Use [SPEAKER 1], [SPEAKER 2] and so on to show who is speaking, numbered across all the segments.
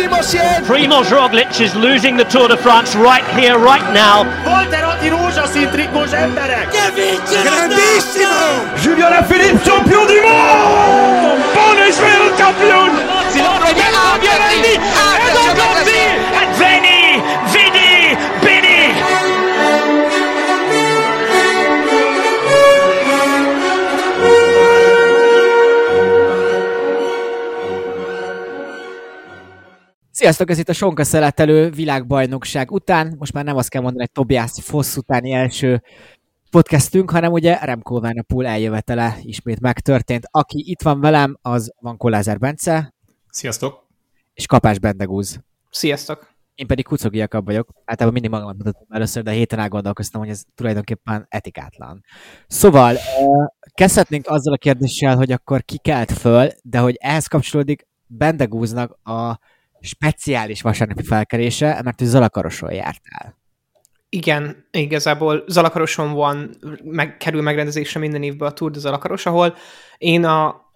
[SPEAKER 1] l'ultimo Siena!
[SPEAKER 2] Primoz Roglic is losing the Tour de France right here, right now.
[SPEAKER 3] Volterati rouge szintrik emberek!
[SPEAKER 1] Grandissimo!
[SPEAKER 4] Julien Alaphilippe, champion du monde Buon Israel champion
[SPEAKER 2] Bianchi, Edo
[SPEAKER 5] Sziasztok, ez itt a Sonka Szeletelő világbajnokság után. Most már nem azt kell mondani, hogy Tobias Fosz utáni első podcastünk, hanem ugye Remco Evenepoel eljövetele ismét megtörtént. Aki itt van velem, az van Kolázer Bence
[SPEAKER 6] Sziasztok!
[SPEAKER 5] és Kapás Bendegúz.
[SPEAKER 7] Sziasztok!
[SPEAKER 5] Én pedig Kucogi Jakab vagyok. Általában mindig magamat mutatom először, de héten elgondolkoztam, hogy ez tulajdonképpen etikátlan. Szóval kezdhetnénk azzal a kérdéssel, hogy akkor ki kelt föl, de hogy ehhez kapcsolódik Bendegúznak a speciális vasárnapi felkerése, mert ő Zalakarosról jártál.
[SPEAKER 7] Igen, igazából Zalakaroson van, meg, kerül megrendezésre minden évben a Tour de Zalakaros, ahol én a,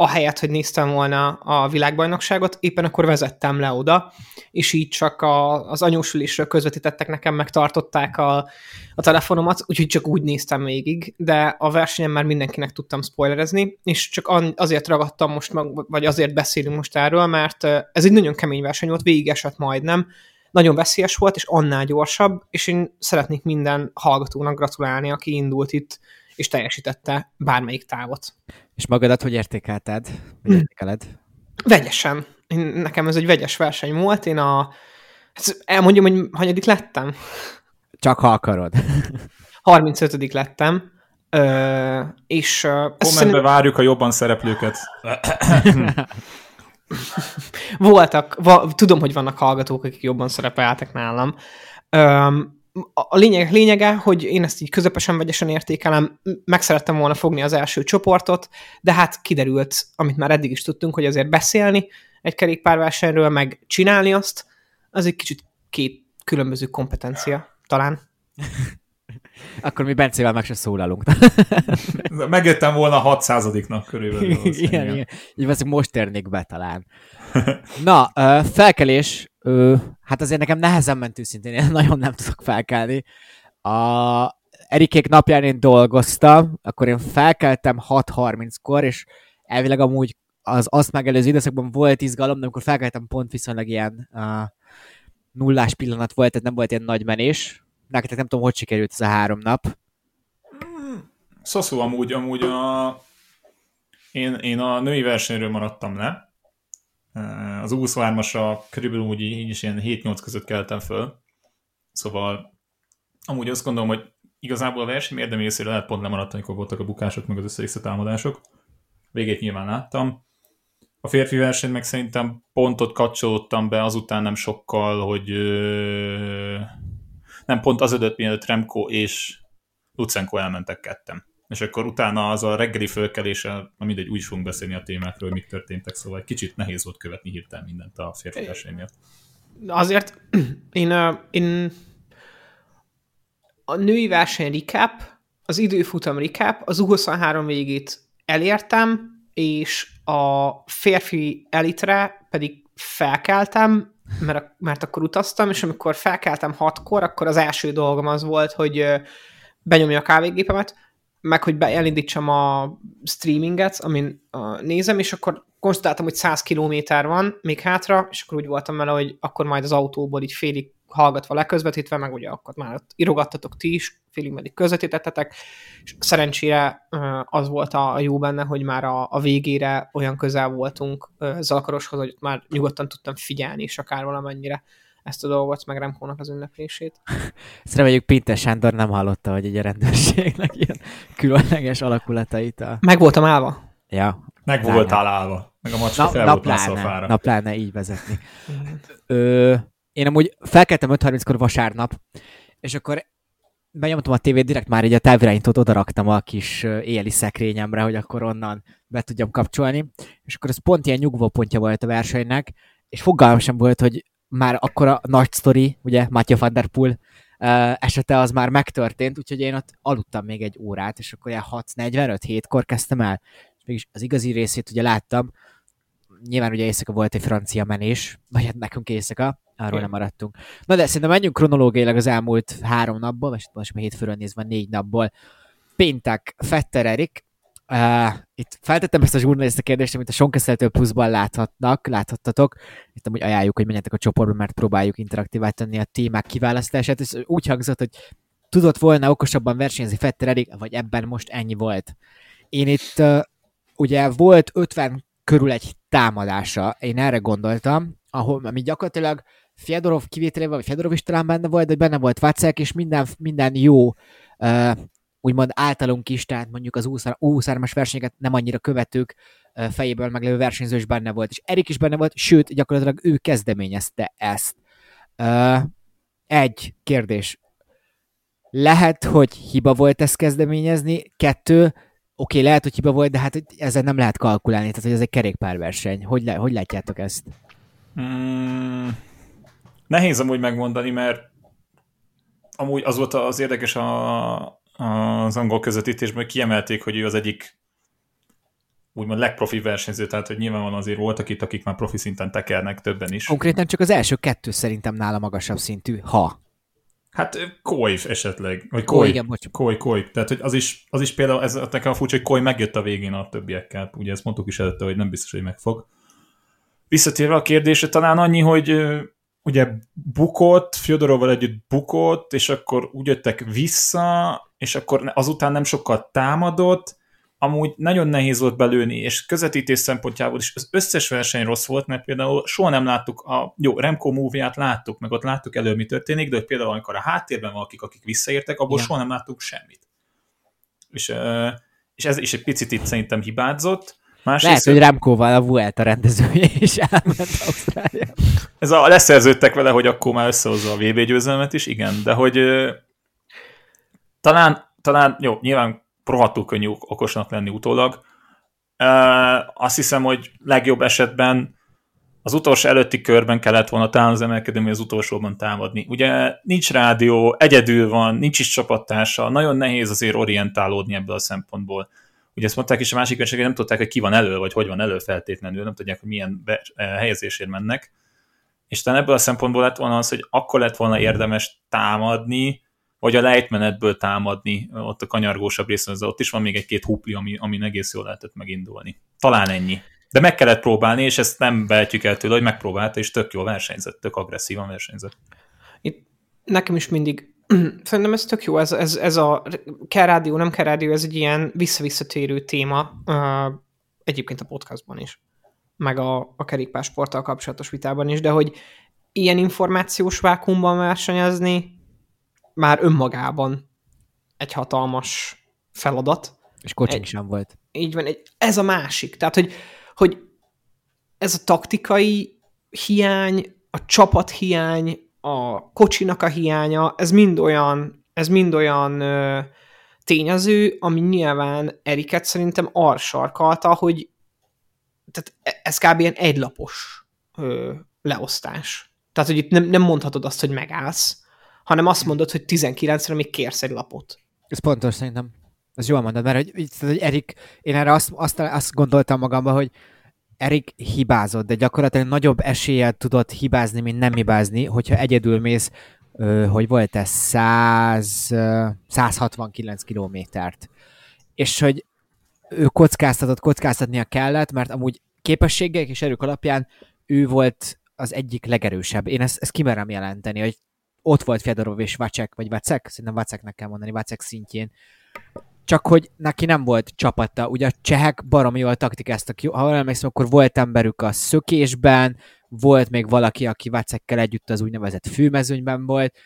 [SPEAKER 7] ahelyett, hogy néztem volna a világbajnokságot, éppen akkor vezettem le oda, és így csak a, az anyósülésről közvetítettek nekem, megtartották a, a telefonomat, úgyhogy csak úgy néztem végig, de a versenyen már mindenkinek tudtam spoilerezni, és csak azért ragadtam most, meg, vagy azért beszélünk most erről, mert ez egy nagyon kemény verseny volt, végig esett majdnem, nagyon veszélyes volt, és annál gyorsabb, és én szeretnék minden hallgatónak gratulálni, aki indult itt, és teljesítette bármelyik távot.
[SPEAKER 5] És magadat hogy értékelted? Hogy értékeled?
[SPEAKER 7] Vegyesen. Én, nekem ez egy vegyes verseny volt. Én a... Hát elmondjam, hogy hanyadik lettem?
[SPEAKER 5] Csak ha akarod.
[SPEAKER 7] 35 lettem. Ö, és...
[SPEAKER 6] Kommentbe
[SPEAKER 7] szerint-
[SPEAKER 6] várjuk a jobban szereplőket.
[SPEAKER 7] voltak, va, tudom, hogy vannak hallgatók, akik jobban szerepeltek nálam. Öm, a lényeg lényege, hogy én ezt így közepesen vegyesen értékelem, meg szerettem volna fogni az első csoportot, de hát kiderült, amit már eddig is tudtunk, hogy azért beszélni egy kerékpárversenyről, meg csinálni azt, az egy kicsit két különböző kompetencia talán.
[SPEAKER 5] Akkor mi Bencével meg se szólalunk.
[SPEAKER 6] Megjöttem volna 600-nak körülbelül.
[SPEAKER 5] igen,
[SPEAKER 6] valószínűleg.
[SPEAKER 5] igen. Így veszik, most térnék be talán. Na, felkelés, hát azért nekem nehezen ment őszintén, én nagyon nem tudok felkelni. A Erikék napján én dolgoztam, akkor én felkeltem 6.30-kor, és elvileg amúgy az azt megelőző időszakban volt izgalom, de amikor felkeltem pont viszonylag ilyen uh, nullás pillanat volt, tehát nem volt ilyen nagy menés. Nektek nem tudom, hogy sikerült ez a három nap.
[SPEAKER 6] Szoszó amúgy, amúgy a... Én, én a női versenyről maradtam le. Az 23-asra körülbelül úgy így is ilyen 7-8 között keltem föl. Szóval amúgy azt gondolom, hogy igazából a verseny érdemi részére lehet pont lemaradtam, amikor voltak a bukások, meg az össze támadások. Végét nyilván láttam. A férfi verseny meg szerintem pontot kapcsolódtam be azután nem sokkal, hogy nem pont az ödött, mielőtt Remco és Lucenko elmentek kettem. És akkor utána az a reggeli fölkelése, na mindegy, úgy fogunk beszélni a témákról, mik történtek, szóval egy kicsit nehéz volt követni hirtelen mindent a férfi miatt.
[SPEAKER 7] Azért én, én a női verseny recap, az időfutam recap, az U23 végét elértem, és a férfi elitre pedig felkeltem, mert, mert akkor utaztam, és amikor felkeltem hatkor, akkor az első dolgom az volt, hogy benyomja a kávégépemet, meg hogy elindítsam a streaminget, amin uh, nézem, és akkor konstatáltam, hogy 100 kilométer van még hátra, és akkor úgy voltam vele, hogy akkor majd az autóból így félig hallgatva leközvetítve, meg ugye akkor már ott írogattatok ti is, félig meddig közvetítettetek, és szerencsére az volt a, jó benne, hogy már a, a végére olyan közel voltunk Zalakaroshoz, hogy ott már nyugodtan tudtam figyelni, és akár valamennyire ezt a dolgot, meg Remkónak az ünneplését.
[SPEAKER 5] Ezt reméljük Pinter Sándor nem hallotta, hogy egy a rendőrségnek ilyen különleges alakulatait. A...
[SPEAKER 7] Meg voltam állva.
[SPEAKER 5] Ja,
[SPEAKER 6] Meg voltál állva. Meg a macska
[SPEAKER 5] na,
[SPEAKER 6] fel volt a
[SPEAKER 5] pláne,
[SPEAKER 6] fára.
[SPEAKER 5] na pláne így vezetni. Ö, én amúgy felkeltem 5.30-kor vasárnap, és akkor benyomtam a tévét, direkt már egy a távirányítót odaraktam a kis éjjeli szekrényemre, hogy akkor onnan be tudjam kapcsolni, és akkor ez pont ilyen nyugvó pontja volt a versenynek, és fogalmam sem volt, hogy már akkor a nagy sztori, ugye Matthew van der Poel ö, esete az már megtörtént, úgyhogy én ott aludtam még egy órát, és akkor ilyen 6.45-7-kor kezdtem el, és mégis az igazi részét ugye láttam, nyilván ugye éjszaka volt egy francia menés, vagy hát nekünk éjszaka, arról nem maradtunk. Na de szerintem menjünk kronológiailag az elmúlt három napból, vagy most már hétfőről nézve négy napból. Péntek, Fetter Erik, Uh, itt feltettem ezt a zsurnalista kérdést, amit a Sonkeszeltől pluszban láthatnak, láthattatok. Itt amúgy ajánljuk, hogy menjetek a csoportba, mert próbáljuk interaktívát tenni a témák kiválasztását. Ez úgy hangzott, hogy tudott volna okosabban versenyezni Fetter Erik, vagy ebben most ennyi volt. Én itt uh, ugye volt 50 körül egy támadása, én erre gondoltam, ahol, ami gyakorlatilag Fjodorov kivételével, vagy Fjodorov is talán benne volt, de benne volt Vacek, és minden, minden jó uh, úgymond általunk is, tehát mondjuk az U23-as versenyeket nem annyira követők fejéből meglévő versenyző is benne volt, és Erik is benne volt, sőt, gyakorlatilag ő kezdeményezte ezt. Egy kérdés. Lehet, hogy hiba volt ezt kezdeményezni, kettő, oké, okay, lehet, hogy hiba volt, de hát ezzel nem lehet kalkulálni, tehát hogy ez egy kerékpárverseny. Hogy, le, hogy látjátok ezt?
[SPEAKER 6] Mm, nehéz amúgy megmondani, mert amúgy az volt az érdekes a, az angol közvetítésben, hogy kiemelték, hogy ő az egyik úgymond legprofi versenyző, tehát hogy nyilván azért voltak itt, akik már profi szinten tekernek többen is.
[SPEAKER 5] Konkrétan csak az első kettő szerintem nála magasabb szintű, ha.
[SPEAKER 6] Hát Koi esetleg, vagy Koi, igen, Koi, Koi. Tehát hogy az is, az is például, ez nekem a furcsa, hogy Koi megjött a végén a többiekkel. Ugye ezt mondtuk is előtte, hogy nem biztos, hogy megfog. Visszatérve a kérdésre, talán annyi, hogy ugye bukott, Fyodorovval együtt bukott, és akkor úgy jöttek vissza, és akkor azután nem sokkal támadott, amúgy nagyon nehéz volt belőni, és közvetítés szempontjából is az összes verseny rossz volt, mert például soha nem láttuk a, jó, Remco movie láttuk, meg ott láttuk elő, mi történik, de hogy például amikor a háttérben valakik, akik visszaértek, abból Igen. soha nem láttuk semmit. És, és ez is egy picit itt szerintem hibázott.
[SPEAKER 5] Másrészt, Lehet, hogy Remkóval a Vuelta rendezője is elment Ausztrália.
[SPEAKER 6] Ez a leszerződtek vele, hogy akkor már összehozza a VB győzelmet is, igen, de hogy talán, talán jó, nyilván rohadtul könnyű okosnak lenni utólag. Azt hiszem, hogy legjobb esetben az utolsó előtti körben kellett volna talán az emelkedő, az utolsóban támadni. Ugye nincs rádió, egyedül van, nincs is csapattársa, nagyon nehéz azért orientálódni ebből a szempontból. Ugye ezt mondták is a másik versenyek, nem tudták, hogy ki van elő, vagy hogy van elő feltétlenül, nem tudják, hogy milyen be, helyezésért mennek. És talán ebből a szempontból lett volna az, hogy akkor lett volna érdemes támadni, vagy a lejtmenetből támadni ott a kanyargósabb részen, az ott is van még egy-két hupli, ami, ami egész jól lehetett megindulni. Talán ennyi. De meg kellett próbálni, és ezt nem vehetjük el tőle, hogy megpróbálta, és tök jól versenyzett, tök agresszívan versenyzett.
[SPEAKER 7] Itt nekem is mindig szerintem ez tök jó, ez, ez, ez a kell rádió, nem kell rádió, ez egy ilyen visszavisszatérő téma egyébként a podcastban is, meg a, a kerékpársporttal kapcsolatos vitában is, de hogy ilyen információs vákumban versenyezni, már önmagában egy hatalmas feladat.
[SPEAKER 5] És coaching sem volt.
[SPEAKER 7] Így van, egy, ez a másik. Tehát, hogy, hogy ez a taktikai hiány, a csapat hiány, a kocsinak a hiánya, ez mind olyan, ez mind olyan ö, tényező, ami nyilván Eriket szerintem arra sarkalta, hogy tehát e, ez kb. ilyen egylapos ö, leosztás. Tehát, hogy itt nem, nem mondhatod azt, hogy megállsz, hanem azt mondod, hogy 19-re még kérsz egy lapot.
[SPEAKER 5] Ez pontos szerintem. Ez jól mondod, mert hogy, hogy Erik, én erre azt, azt, azt gondoltam magamban, hogy Erik hibázott, de gyakorlatilag nagyobb eséllyel tudott hibázni, mint nem hibázni, hogyha egyedül mész, hogy volt ez 100, 169 kilométert. És hogy ő kockáztatott, kockáztatnia kellett, mert amúgy képességek és erők alapján ő volt az egyik legerősebb. Én ezt, ezt kimerem jelenteni, hogy ott volt Fedorov és Vacek, vagy Vacek, szerintem Vaceknek kell mondani, Vacek szintjén. Csak hogy neki nem volt csapata. Ugye a csehek baromi jól taktikáztak. Ha emlékszem, akkor volt emberük a szökésben, volt még valaki, aki Vacekkel együtt az úgynevezett főmezőnyben volt.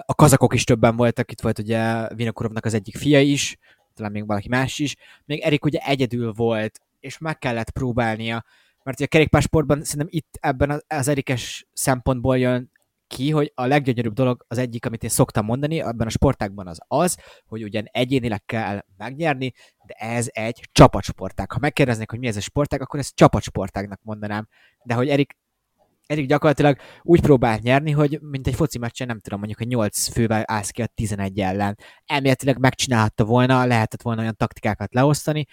[SPEAKER 5] A kazakok is többen voltak, itt volt ugye Vinokurovnak az egyik fia is, talán még valaki más is. Még Erik ugye egyedül volt, és meg kellett próbálnia, mert a kerékpársportban szerintem itt ebben az Erikes szempontból jön ki, hogy a leggyönyörűbb dolog az egyik, amit én szoktam mondani ebben a sportákban az az, hogy ugyan egyénileg kell megnyerni, de ez egy csapatsportág. Ha megkérdeznék, hogy mi ez a sportág, akkor ezt csapatsportágnak mondanám. De hogy Erik Erik gyakorlatilag úgy próbált nyerni, hogy mint egy foci meccsen, nem tudom, mondjuk, hogy 8 fővel állsz ki a 11 ellen. Elméletileg megcsinálhatta volna, lehetett volna olyan taktikákat leosztani,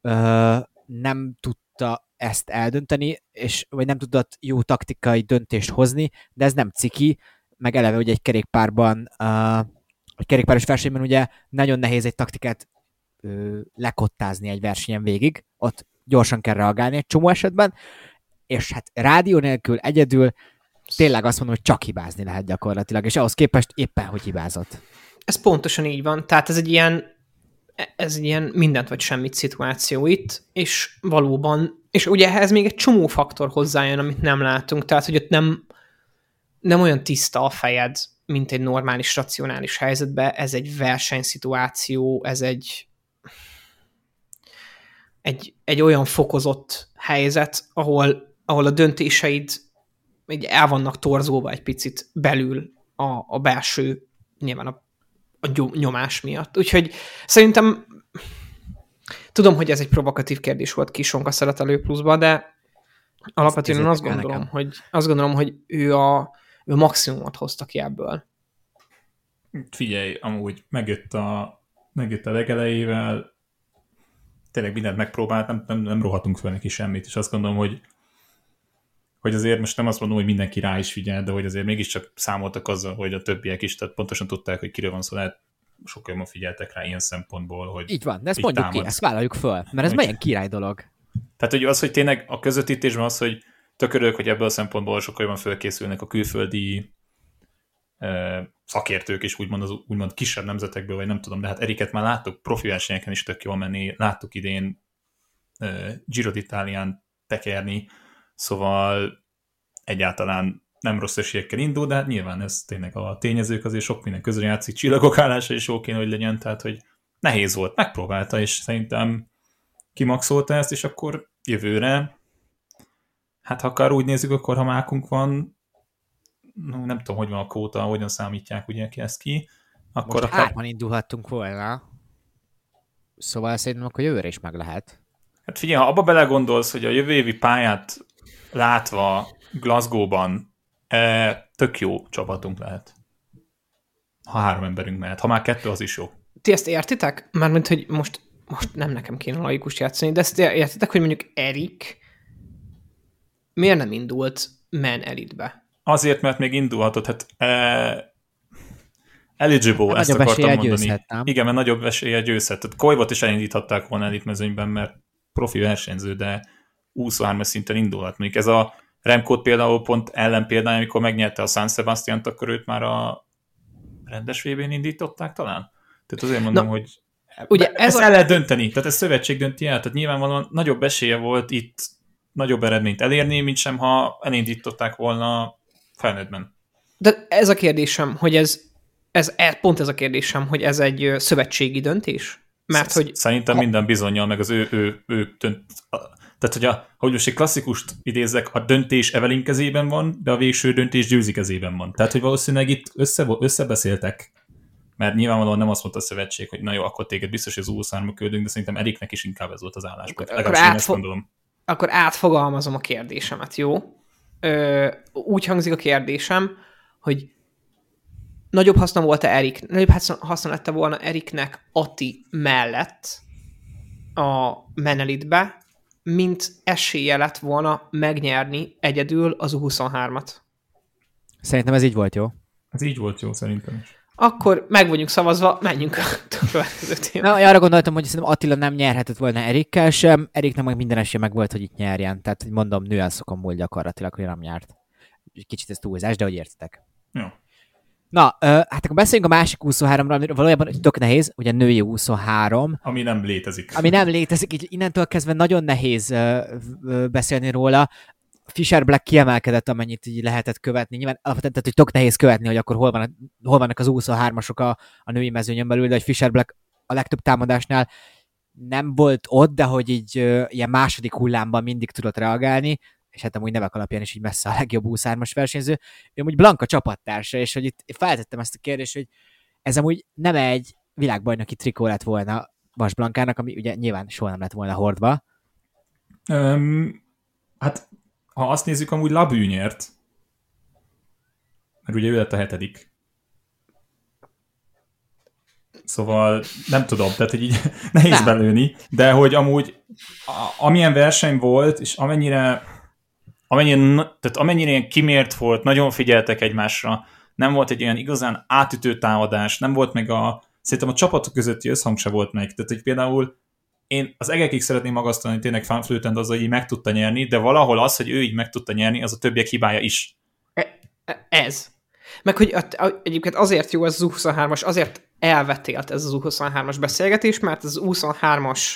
[SPEAKER 5] Ö, nem tudta ezt eldönteni, és vagy nem tudott jó taktikai döntést hozni, de ez nem ciki, meg eleve ugye egy kerékpárban, uh, egy kerékpáros versenyben ugye nagyon nehéz egy taktikát ö, lekottázni egy versenyen végig, ott gyorsan kell reagálni egy csomó esetben, és hát rádió nélkül egyedül tényleg azt mondom, hogy csak hibázni lehet gyakorlatilag, és ahhoz képest éppen, hogy hibázott.
[SPEAKER 7] Ez pontosan így van. Tehát ez egy ilyen, ez egy ilyen mindent vagy semmit szituáció itt, és valóban, és ugye ehhez még egy csomó faktor hozzájön, amit nem látunk, tehát hogy ott nem, nem olyan tiszta a fejed, mint egy normális, racionális helyzetben, ez egy versenyszituáció, ez egy egy, egy olyan fokozott helyzet, ahol, ahol a döntéseid így el vannak torzulva egy picit belül a, a belső, nyilván a, a nyomás miatt. Úgyhogy szerintem tudom, hogy ez egy provokatív kérdés volt Kisonka szeretelő pluszba, de alapvetően én azt gondolom, hogy, azt gondolom, hogy ő a, ő maximumot hozta ki ebből.
[SPEAKER 6] Figyelj, amúgy megjött a, megjött a legelejével, tényleg mindent megpróbált, nem, nem, nem rohatunk fel neki semmit, és azt gondolom, hogy hogy azért most nem azt mondom, hogy mindenki rá is figyel, de hogy azért mégiscsak számoltak azzal, hogy a többiek is, tehát pontosan tudták, hogy kiről van szó, lehet sokkal jobban figyeltek rá ilyen szempontból, hogy
[SPEAKER 5] Így van, de ezt mondjuk támad. ki, ezt vállaljuk föl, mert ez milyen király dolog.
[SPEAKER 6] Tehát, hogy az, hogy tényleg a közvetítésben az, hogy tökörök, hogy ebből a szempontból sokkal jobban felkészülnek a külföldi szakértők is úgymond, az, úgymond kisebb nemzetekből, vagy nem tudom, de hát Eriket már láttuk profi versenyeken is tök jól menni, láttuk idén uh, Giro d'Italián tekerni, szóval egyáltalán nem rossz esélyekkel indul, de hát nyilván ez tényleg a tényezők azért sok minden közül játszik, csillagok állása is jó kéne, hogy legyen, tehát hogy nehéz volt, megpróbálta, és szerintem kimaxolta ezt, és akkor jövőre, hát ha akár úgy nézzük, akkor ha mákunk van, no, nem tudom, hogy van a kóta, hogyan számítják ugye ki ezt ki.
[SPEAKER 5] Akkor Most akár... hárman indulhattunk volna. Szóval szerintem akkor jövőre is meg lehet.
[SPEAKER 6] Hát figyelj, ha abba belegondolsz, hogy a jövő évi pályát látva Glasgow-ban e, tök jó csapatunk lehet. Ha három emberünk mehet. Ha már kettő, az is jó.
[SPEAKER 7] Ti ezt értitek? Mármint, hogy most, most nem nekem kéne laikus játszani, de ezt értitek, hogy mondjuk Erik miért nem indult Men Elite-be?
[SPEAKER 6] Azért, mert még indulhatott, hát e, eligible, hát ezt akartam mondani. Győzhet, Igen, mert nagyobb esélye győzhet. Tehát Koivot is elindíthatták volna elitmezőnyben, mert profi versenyző, de 23 szinten indulhat. Mondjuk ez a Remkót például pont ellen példány, amikor megnyerte a San sebastian akkor őt már a rendes vb indították talán? Tehát azért mondom, Na, hogy ugye ez ezt a... el lehet dönteni, tehát ez szövetség dönti el, tehát nyilvánvalóan nagyobb esélye volt itt nagyobb eredményt elérni, mint sem ha elindították volna felnőttben.
[SPEAKER 7] De ez a kérdésem, hogy ez, ez, ez pont ez a kérdésem, hogy ez egy szövetségi döntés? Mert hogy...
[SPEAKER 6] Szerintem ha... minden bizonyal, meg az ő, ő, ő dönt... Tehát, hogy, a, hogy most egy klasszikust idézek, a döntés Evelyn kezében van, de a végső döntés Győzi kezében van. Tehát, hogy valószínűleg itt össze, összebeszéltek, mert nyilvánvalóan nem azt mondta a szövetség, hogy na jó, akkor téged biztos, hogy az úszárma küldünk, de szerintem Eriknek is inkább ez volt az álláspont. Akkor,
[SPEAKER 7] átfo- akkor átfogalmazom a kérdésemet, jó? ö, úgy hangzik a kérdésem, hogy nagyobb haszna volt-e Erik, nagyobb haszna lette volna Eriknek Ati mellett a Menelitbe, mint esélye lett volna megnyerni egyedül az U23-at.
[SPEAKER 5] Szerintem ez így volt jó.
[SPEAKER 6] Ez így volt jó, szerintem is.
[SPEAKER 7] Akkor meg vagyunk szavazva, menjünk a következő
[SPEAKER 5] témára. Na, arra gondoltam, hogy szerintem Attila nem nyerhetett volna Erikkel sem, Eriknek meg minden esélye meg volt, hogy itt nyerjen. Tehát, hogy mondom, nőelszokon múlt gyakorlatilag, hogy nem nyert. Kicsit ez túlzás, de hogy értitek.
[SPEAKER 6] Jó.
[SPEAKER 5] Na, hát akkor beszéljünk a másik 23-ról, ami valójában tök nehéz, ugye női 23.
[SPEAKER 6] Ami nem létezik.
[SPEAKER 5] Ami nem létezik, így innentől kezdve nagyon nehéz beszélni róla. Fisher Black kiemelkedett, amennyit így lehetett követni. Nyilván alapvetően, tehát, hogy tök nehéz követni, hogy akkor hol, van, hol vannak az 23-asok a, a női mezőnyön belül, de hogy Fisher Black a legtöbb támadásnál nem volt ott, de hogy így uh, ilyen második hullámban mindig tudott reagálni, és hát amúgy nevek alapján is így messze a legjobb 23-as versenyző. Ő amúgy Blanka csapattársa, és hogy itt feltettem ezt a kérdést, hogy ez amúgy nem egy világbajnoki trikó lett volna Vas Blankának, ami ugye nyilván soha nem lett volna hordva.
[SPEAKER 6] Um, hát ha azt nézzük, amúgy Labű nyert, mert ugye ő lett a hetedik. Szóval nem tudom, tehát hogy így nehéz nem. belőni, de hogy amúgy a, amilyen verseny volt, és amennyire, amennyire, tehát amennyire ilyen kimért volt, nagyon figyeltek egymásra, nem volt egy olyan igazán átütő támadás, nem volt meg a, szerintem a csapatok közötti összhang se volt meg. Tehát, hogy például én az egekig szeretném magasztalni tényleg fanflőtent az, hogy így meg tudta nyerni, de valahol az, hogy ő így meg tudta nyerni, az a többiek hibája is.
[SPEAKER 7] E, e ez. Meg hogy a, a, egyébként azért jó ez az U23-as, azért elvetélt ez az U23-as beszélgetés, mert az U23-as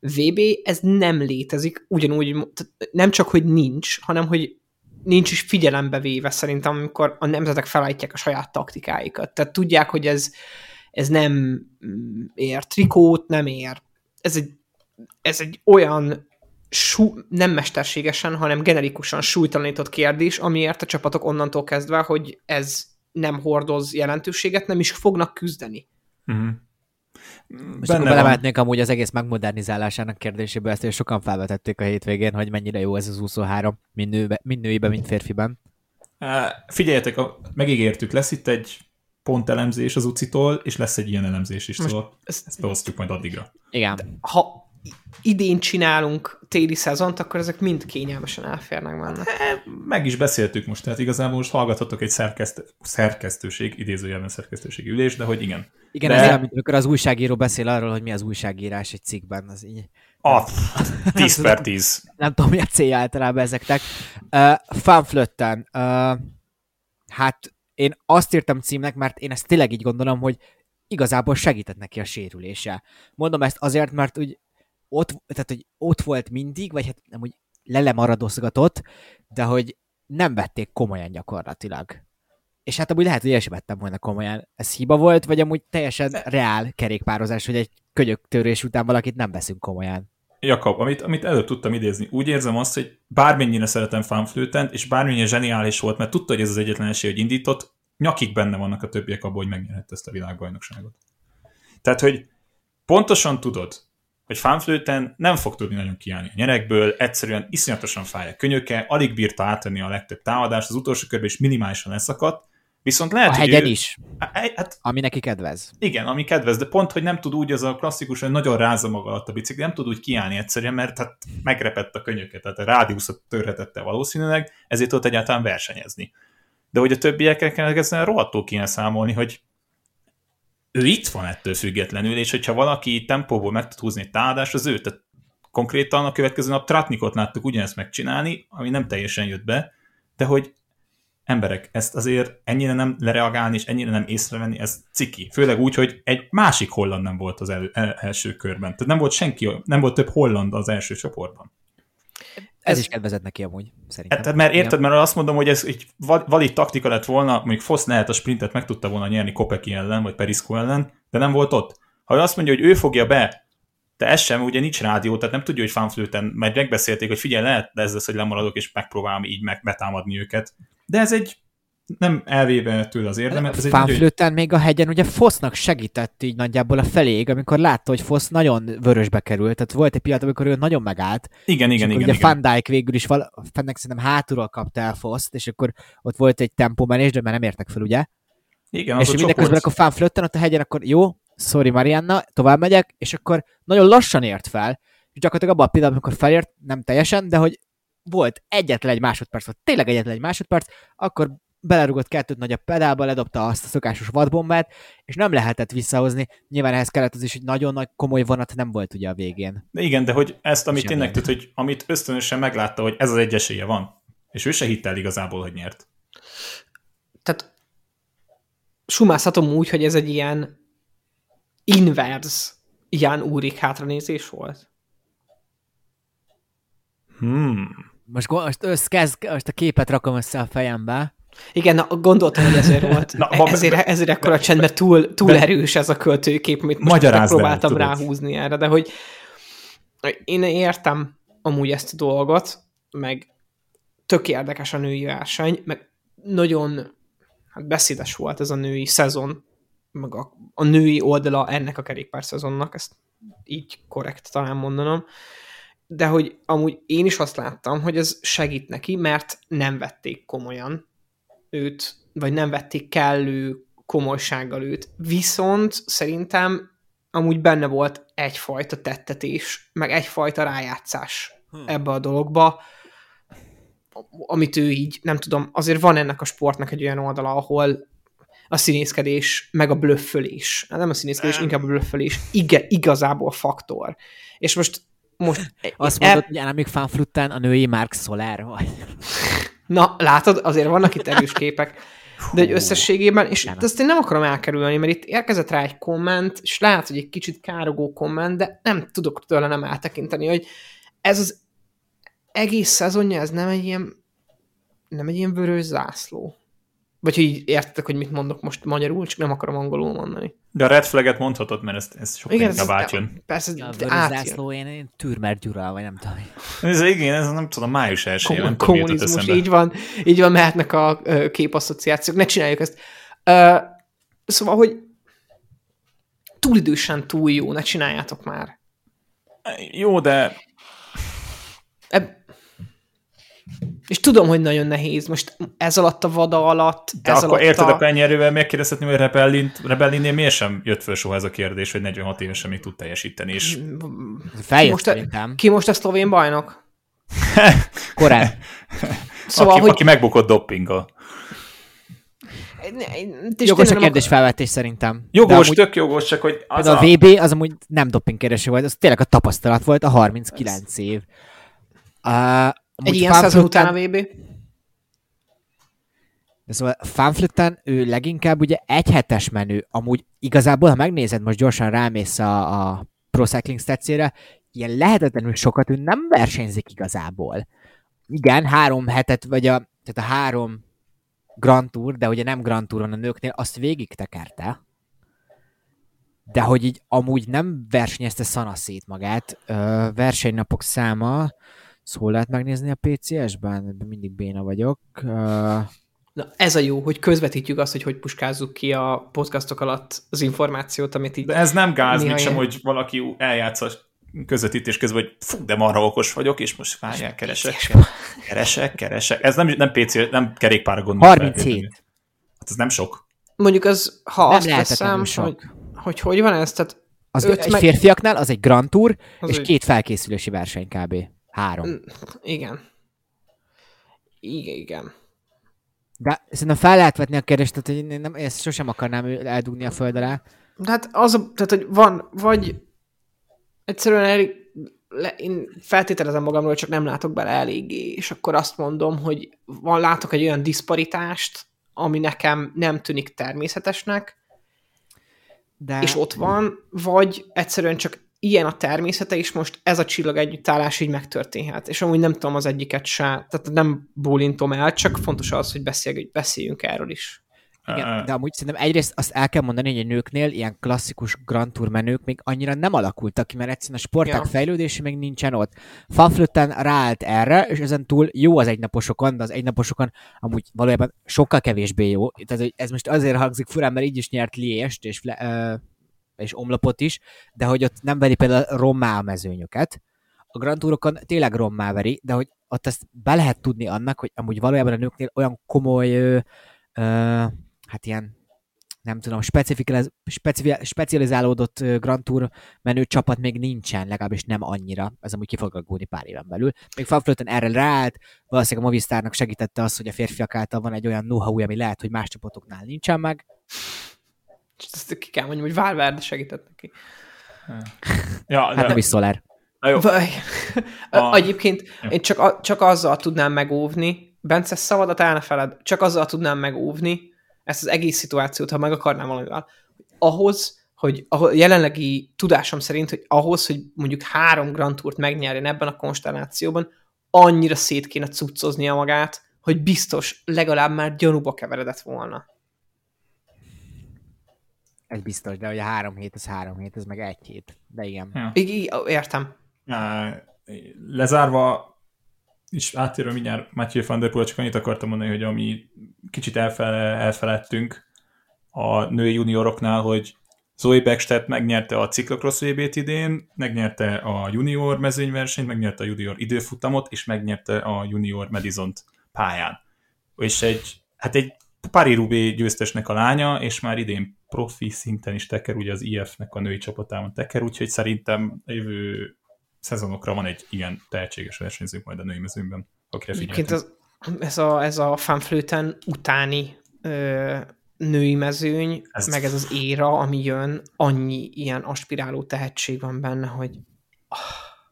[SPEAKER 7] VB, ez nem létezik, ugyanúgy, nem csak, hogy nincs, hanem, hogy nincs is figyelembe véve szerintem, amikor a nemzetek felállítják a saját taktikáikat. Tehát tudják, hogy ez, ez nem ér trikót, nem ér. Ez egy, ez egy olyan sú, nem mesterségesen, hanem generikusan súlytalanított kérdés, amiért a csapatok onnantól kezdve, hogy ez nem hordoz jelentőséget, nem is fognak küzdeni. Uh-huh.
[SPEAKER 5] Most akkor belemehetnénk amúgy az egész megmodernizálásának kérdésébe, ezt és sokan felvetették a hétvégén, hogy mennyire jó ez az 23, mind, nőbe, mind nőiben, mind férfiben.
[SPEAKER 6] Figyeljetek, megígértük, lesz itt egy pontelemzés az ucitól, és lesz egy ilyen elemzés is, Most szóval ezt, ezt beosztjuk majd addigra.
[SPEAKER 5] Igen.
[SPEAKER 7] De ha idén csinálunk téli szezont, akkor ezek mind kényelmesen elférnek benne.
[SPEAKER 6] Meg is beszéltük most, tehát igazából most hallgathatok egy szerkeszt, szerkesztőség, idézőjelben szerkesztőségi ülés, de hogy igen.
[SPEAKER 5] Igen,
[SPEAKER 6] de...
[SPEAKER 5] ez olyan, mint amikor az újságíró beszél arról, hogy mi az újságírás egy cikkben, az így...
[SPEAKER 6] Ah, 10 per 10.
[SPEAKER 5] Nem tudom, mi a célja általában ezeknek. Uh, Fanflötten, uh, hát én azt írtam címnek, mert én ezt tényleg így gondolom, hogy igazából segített neki a sérülése. Mondom ezt azért, mert úgy ott, tehát, hogy ott volt mindig, vagy hát nem úgy lelemaradozgatott, de hogy nem vették komolyan gyakorlatilag. És hát amúgy lehet, hogy én sem vettem volna komolyan. Ez hiba volt, vagy amúgy teljesen reál kerékpározás, hogy egy könyöktörés után valakit nem veszünk komolyan.
[SPEAKER 6] Jakab, amit, amit előtt tudtam idézni, úgy érzem azt, hogy bármennyire szeretem fanflőtent, és bármennyire zseniális volt, mert tudta, hogy ez az egyetlen esély, hogy indított, nyakig benne vannak a többiek abból, hogy megnyerhet ezt a világbajnokságot. Tehát, hogy pontosan tudod, hogy fanflőten nem fog tudni nagyon kiállni a nyerekből, egyszerűen iszonyatosan fáj a könyöke, alig bírta átvenni a legtöbb támadást, az utolsó körben is minimálisan leszakadt, Viszont lehet,
[SPEAKER 5] a hegyen ő... is,
[SPEAKER 6] hát,
[SPEAKER 5] ami neki kedvez.
[SPEAKER 6] Igen, ami kedvez, de pont, hogy nem tud úgy az a klasszikus, hogy nagyon rázza maga alatt a bicikli, nem tud úgy kiállni egyszerűen, mert hát megrepett a könyöket, tehát a rádiuszot törhetette valószínűleg, ezért ott egyáltalán versenyezni. De hogy a többiekkel ezen rohadtul kéne számolni, hogy ő itt van ettől függetlenül, és hogyha valaki tempóból meg tud húzni egy támadást, az ő. Tehát konkrétan a következő nap Tratnikot láttuk ugyanezt megcsinálni, ami nem teljesen jött be, de hogy emberek, ezt azért ennyire nem lereagálni és ennyire nem észrevenni, ez ciki. Főleg úgy, hogy egy másik holland nem volt az el, el, első körben. Tehát nem volt senki, nem volt több holland az első csoportban.
[SPEAKER 5] Ez, is kedvezett neki amúgy, szerintem.
[SPEAKER 6] Hát, mert érted, mert azt mondom, hogy ez egy valid taktika lett volna, mondjuk Fosz lehet a sprintet meg tudta volna nyerni Kopeki ellen, vagy Periszko ellen, de nem volt ott. Ha ő azt mondja, hogy ő fogja be, de ez sem, ugye nincs rádió, tehát nem tudja, hogy fanflőten, mert megbeszélték, hogy figyelj, lehet ez lesz, hogy lemaradok, és megpróbálom így meg betámadni őket. De ez egy nem elvéve tőle az érdemet. Ez
[SPEAKER 5] Fanflőten nagyon... még a hegyen ugye Fosznak segített így nagyjából a feléig, amikor látta, hogy Fosz nagyon vörösbe került. Tehát volt egy pillanat, amikor ő nagyon megállt.
[SPEAKER 6] Igen, igen, igen.
[SPEAKER 5] Ugye
[SPEAKER 6] igen.
[SPEAKER 5] Van Dijk végül is val- Fennek szerintem hátulról kapta el Foszt, és akkor ott volt egy tempómenés, de már nem értek fel, ugye?
[SPEAKER 6] Igen,
[SPEAKER 5] és mindeközben akkor Fanflötten ott a hegyen, akkor jó, sorry Marianna, tovább megyek, és akkor nagyon lassan ért fel, és gyakorlatilag abban a pillanatban, amikor felért, nem teljesen, de hogy volt egyetlen egy másodperc, vagy tényleg egyetlen egy másodperc, akkor belerugott kettőt nagy a pedálba, ledobta azt a szokásos vadbombát, és nem lehetett visszahozni. Nyilván ehhez kellett az is, hogy nagyon nagy komoly vonat nem volt ugye a végén.
[SPEAKER 6] De igen, de hogy ezt, amit tényleg tud, hogy amit ösztönösen meglátta, hogy ez az egy esélye van, és ő se hitt el igazából, hogy nyert.
[SPEAKER 7] Tehát sumázhatom úgy, hogy ez egy ilyen inverse Jan Úrik hátranézés volt.
[SPEAKER 6] Hmm.
[SPEAKER 5] Most, most, összkezd, most a képet rakom össze a fejembe.
[SPEAKER 7] Igen, na, gondoltam, hogy ezért volt. Na, ma, ezért, ezért ekkora csend, mert túl, túl be, erős ez a költőkép, amit most próbáltam ráhúzni erre, de hogy én értem amúgy ezt a dolgot, meg tök érdekes a női verseny, meg nagyon hát beszédes volt ez a női szezon, meg a, a női oldala ennek a kerékpár szezonnak, ezt így korrekt talán mondanom, de hogy amúgy én is azt láttam, hogy ez segít neki, mert nem vették komolyan őt, vagy nem vették kellő komolysággal őt. Viszont szerintem amúgy benne volt egyfajta tettetés, meg egyfajta rájátszás hmm. ebbe a dologba, amit ő így, nem tudom, azért van ennek a sportnak egy olyan oldala, ahol a színészkedés, meg a blöffölés, nem a színészkedés, inkább a blöffölés, igen, igazából faktor. És most most
[SPEAKER 5] Azt mondod, hogy Anamik Fanfrutten a női Mark Soler vagy.
[SPEAKER 7] Na, látod, azért vannak itt erős képek. De egy összességében, és nem. ezt én nem akarom elkerülni, mert itt érkezett rá egy komment, és lehet, hogy egy kicsit károgó komment, de nem tudok tőle nem eltekinteni, hogy ez az egész szezonja, ez nem egy ilyen nem egy ilyen vörös zászló. Vagy hogy így értetek, hogy mit mondok most magyarul, csak nem akarom angolul mondani.
[SPEAKER 6] De a red flaget mondhatod, mert ez, ez sokkal igen, inkább átjön.
[SPEAKER 5] Persze, ja, de átjön. én, én Türmer Gyura, vagy nem tudom.
[SPEAKER 6] Ez igen, ez nem tudom, május első, Kom-
[SPEAKER 7] Kommunizmus, így van, így van, mehetnek a képasszociációk, ne csináljuk ezt. Uh, szóval, hogy túl idősen túl jó, ne csináljátok már.
[SPEAKER 6] Jó, de...
[SPEAKER 7] Eb- és tudom, hogy nagyon nehéz. Most ez alatt a vada alatt,
[SPEAKER 6] De
[SPEAKER 7] ez
[SPEAKER 6] akkor
[SPEAKER 7] alatt
[SPEAKER 6] érted,
[SPEAKER 7] a...
[SPEAKER 6] akkor ennyi erővel megkérdezhetni, hogy Rebellint, Rebellinnél miért sem jött föl soha ez a kérdés, hogy 46 évesen még tud teljesíteni, és...
[SPEAKER 5] Feljött
[SPEAKER 7] most
[SPEAKER 5] szerintem.
[SPEAKER 7] Ki most a szlovén bajnok?
[SPEAKER 5] Korán.
[SPEAKER 6] szóval, aki, hogy... aki megbukott doppinggal.
[SPEAKER 5] Jogos a kérdés akar... felvetés szerintem.
[SPEAKER 6] Jogos, amúgy, tök jogos, csak hogy
[SPEAKER 5] az a... a VB az amúgy nem dopingkérdésű volt, az tényleg a tapasztalat volt, a 39 ez... év. Uh,
[SPEAKER 7] egy ilyen szezon után a VB?
[SPEAKER 5] De szóval Fanflitten ő leginkább ugye egy hetes menő. Amúgy igazából, ha megnézed, most gyorsan rámész a, a Pro Cycling stats ilyen lehetetlenül sokat ő nem versenyzik igazából. Igen, három hetet, vagy a, tehát a három Grand Tour, de ugye nem Grand Touron a nőknél, azt végig tekerte. De hogy így amúgy nem versenyezte szanaszét magát. Ö, versenynapok száma Szóval lehet megnézni a PCS-ben? Mindig béna vagyok. Uh...
[SPEAKER 7] Na, ez a jó, hogy közvetítjük azt, hogy hogy puskázzuk ki a podcastok alatt az információt, amit így...
[SPEAKER 6] De ez nem gáz, még sem, hogy valaki eljátsz a közvetítés közben, hogy fú, de marha okos vagyok, és most várjál, keresek, keresek, keresek. Ez nem, nem PC, nem kerékpára gondolom.
[SPEAKER 5] 37.
[SPEAKER 6] Hát ez nem sok.
[SPEAKER 7] Mondjuk az, ha nem azt veszem, hogy, hogy hogy van ez, tehát
[SPEAKER 5] az egy meg... férfiaknál az egy Grand Tour, az és egy... két felkészülési verseny kb. Három.
[SPEAKER 7] Igen. Igen, igen.
[SPEAKER 5] De szerintem fel lehet vetni a kérdést, tehát hogy én nem, ezt sosem akarnám eldugni a föld alá.
[SPEAKER 7] De hát az, tehát, hogy van, vagy egyszerűen elég, le, én feltételezem magamról, csak nem látok bele eléggé, és akkor azt mondom, hogy van, látok egy olyan diszparitást, ami nekem nem tűnik természetesnek, de... és ott van, vagy egyszerűen csak ilyen a természete, és most ez a csillag együttállás így megtörténhet. És amúgy nem tudom az egyiket se, tehát nem bólintom el, csak fontos az, hogy beszéljünk, beszéljünk erről is.
[SPEAKER 5] Igen, de amúgy szerintem egyrészt azt el kell mondani, hogy a nőknél ilyen klasszikus Grand Tour menők még annyira nem alakultak ki, mert egyszerűen a sporták ja. fejlődése még nincsen ott. Fanflötten ráállt erre, és ezen túl jó az egynaposokon, de az egynaposokon amúgy valójában sokkal kevésbé jó. Tehát ez most azért hangzik furán, mert így is nyert Liést, és uh, és omlapot is, de hogy ott nem veri például rommá a mezőnyöket. A Grand Tourokon tényleg rommá veri, de hogy ott ezt be lehet tudni annak, hogy amúgy valójában a nőknél olyan komoly, ö, ö, hát ilyen nem tudom, specializálódott Grand Tour menő csapat még nincsen, legalábbis nem annyira, ez amúgy ki fog aggódni pár éven belül. Még Fanflöten erre ráállt, valószínűleg a Movistarnak segítette az, hogy a férfiak által van egy olyan know ami lehet, hogy más csapatoknál nincsen meg.
[SPEAKER 7] Ezt ki kell mondjam, hogy Valverde segített neki.
[SPEAKER 6] Ja,
[SPEAKER 5] hát nem is Soler.
[SPEAKER 7] jó. A... Egyébként én csak, csak azzal tudnám megóvni, Bence, szavadat el ne feled, csak azzal tudnám megóvni ezt az egész szituációt, ha meg akarnám valamivel. Ahhoz, hogy a jelenlegi tudásom szerint, hogy ahhoz, hogy mondjuk három Grand Tourt megnyerjen ebben a konstellációban, annyira szét kéne cuccoznia magát, hogy biztos legalább már gyanúba keveredett volna.
[SPEAKER 5] Ez biztos, de hogy a három hét, az három hét, ez meg egy hét. De igen.
[SPEAKER 7] Ja. I- értem.
[SPEAKER 6] Lezárva, és áttérve mindjárt Matthew van der Poel, csak annyit akartam mondani, hogy ami kicsit elfele, elfeledtünk a női junioroknál, hogy Zoe Beckstedt megnyerte a Cyclocross vb idén, megnyerte a junior mezőnyversenyt, megnyerte a junior időfutamot, és megnyerte a junior Madison pályán. És egy, hát egy Paris Rubé győztesnek a lánya, és már idén profi szinten is teker, ugye az IF-nek a női csapatában teker, úgyhogy szerintem jövő szezonokra van egy ilyen tehetséges versenyző majd a női mezőnyben, akire
[SPEAKER 7] Egyébként az, ez a, ez a fanflőten utáni ö, női mezőny, ez meg ez az éra, ami jön, annyi ilyen aspiráló tehetség van benne, hogy
[SPEAKER 6] oh.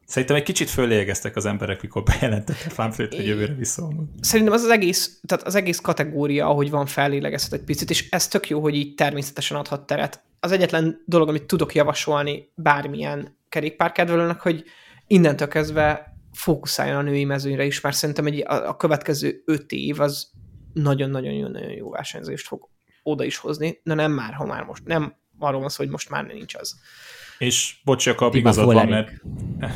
[SPEAKER 6] Szerintem egy kicsit fölégeztek az emberek, mikor bejelentettek fanflőt, hogy jövőre visszavonul.
[SPEAKER 7] Szerintem az az egész, tehát az egész kategória, ahogy van fellélegezhet egy picit, és ez tök jó, hogy így természetesen adhat teret. Az egyetlen dolog, amit tudok javasolni bármilyen kerékpárkedvelőnek, hogy innentől kezdve fókuszáljon a női mezőnyre is, mert szerintem egy, a, a következő öt év az nagyon-nagyon jó, nagyon jó versenyzést fog oda is hozni, de nem már, ha már most, nem arról van szó, hogy most már nincs az.
[SPEAKER 6] És bocs, Jakab, igazad van, mert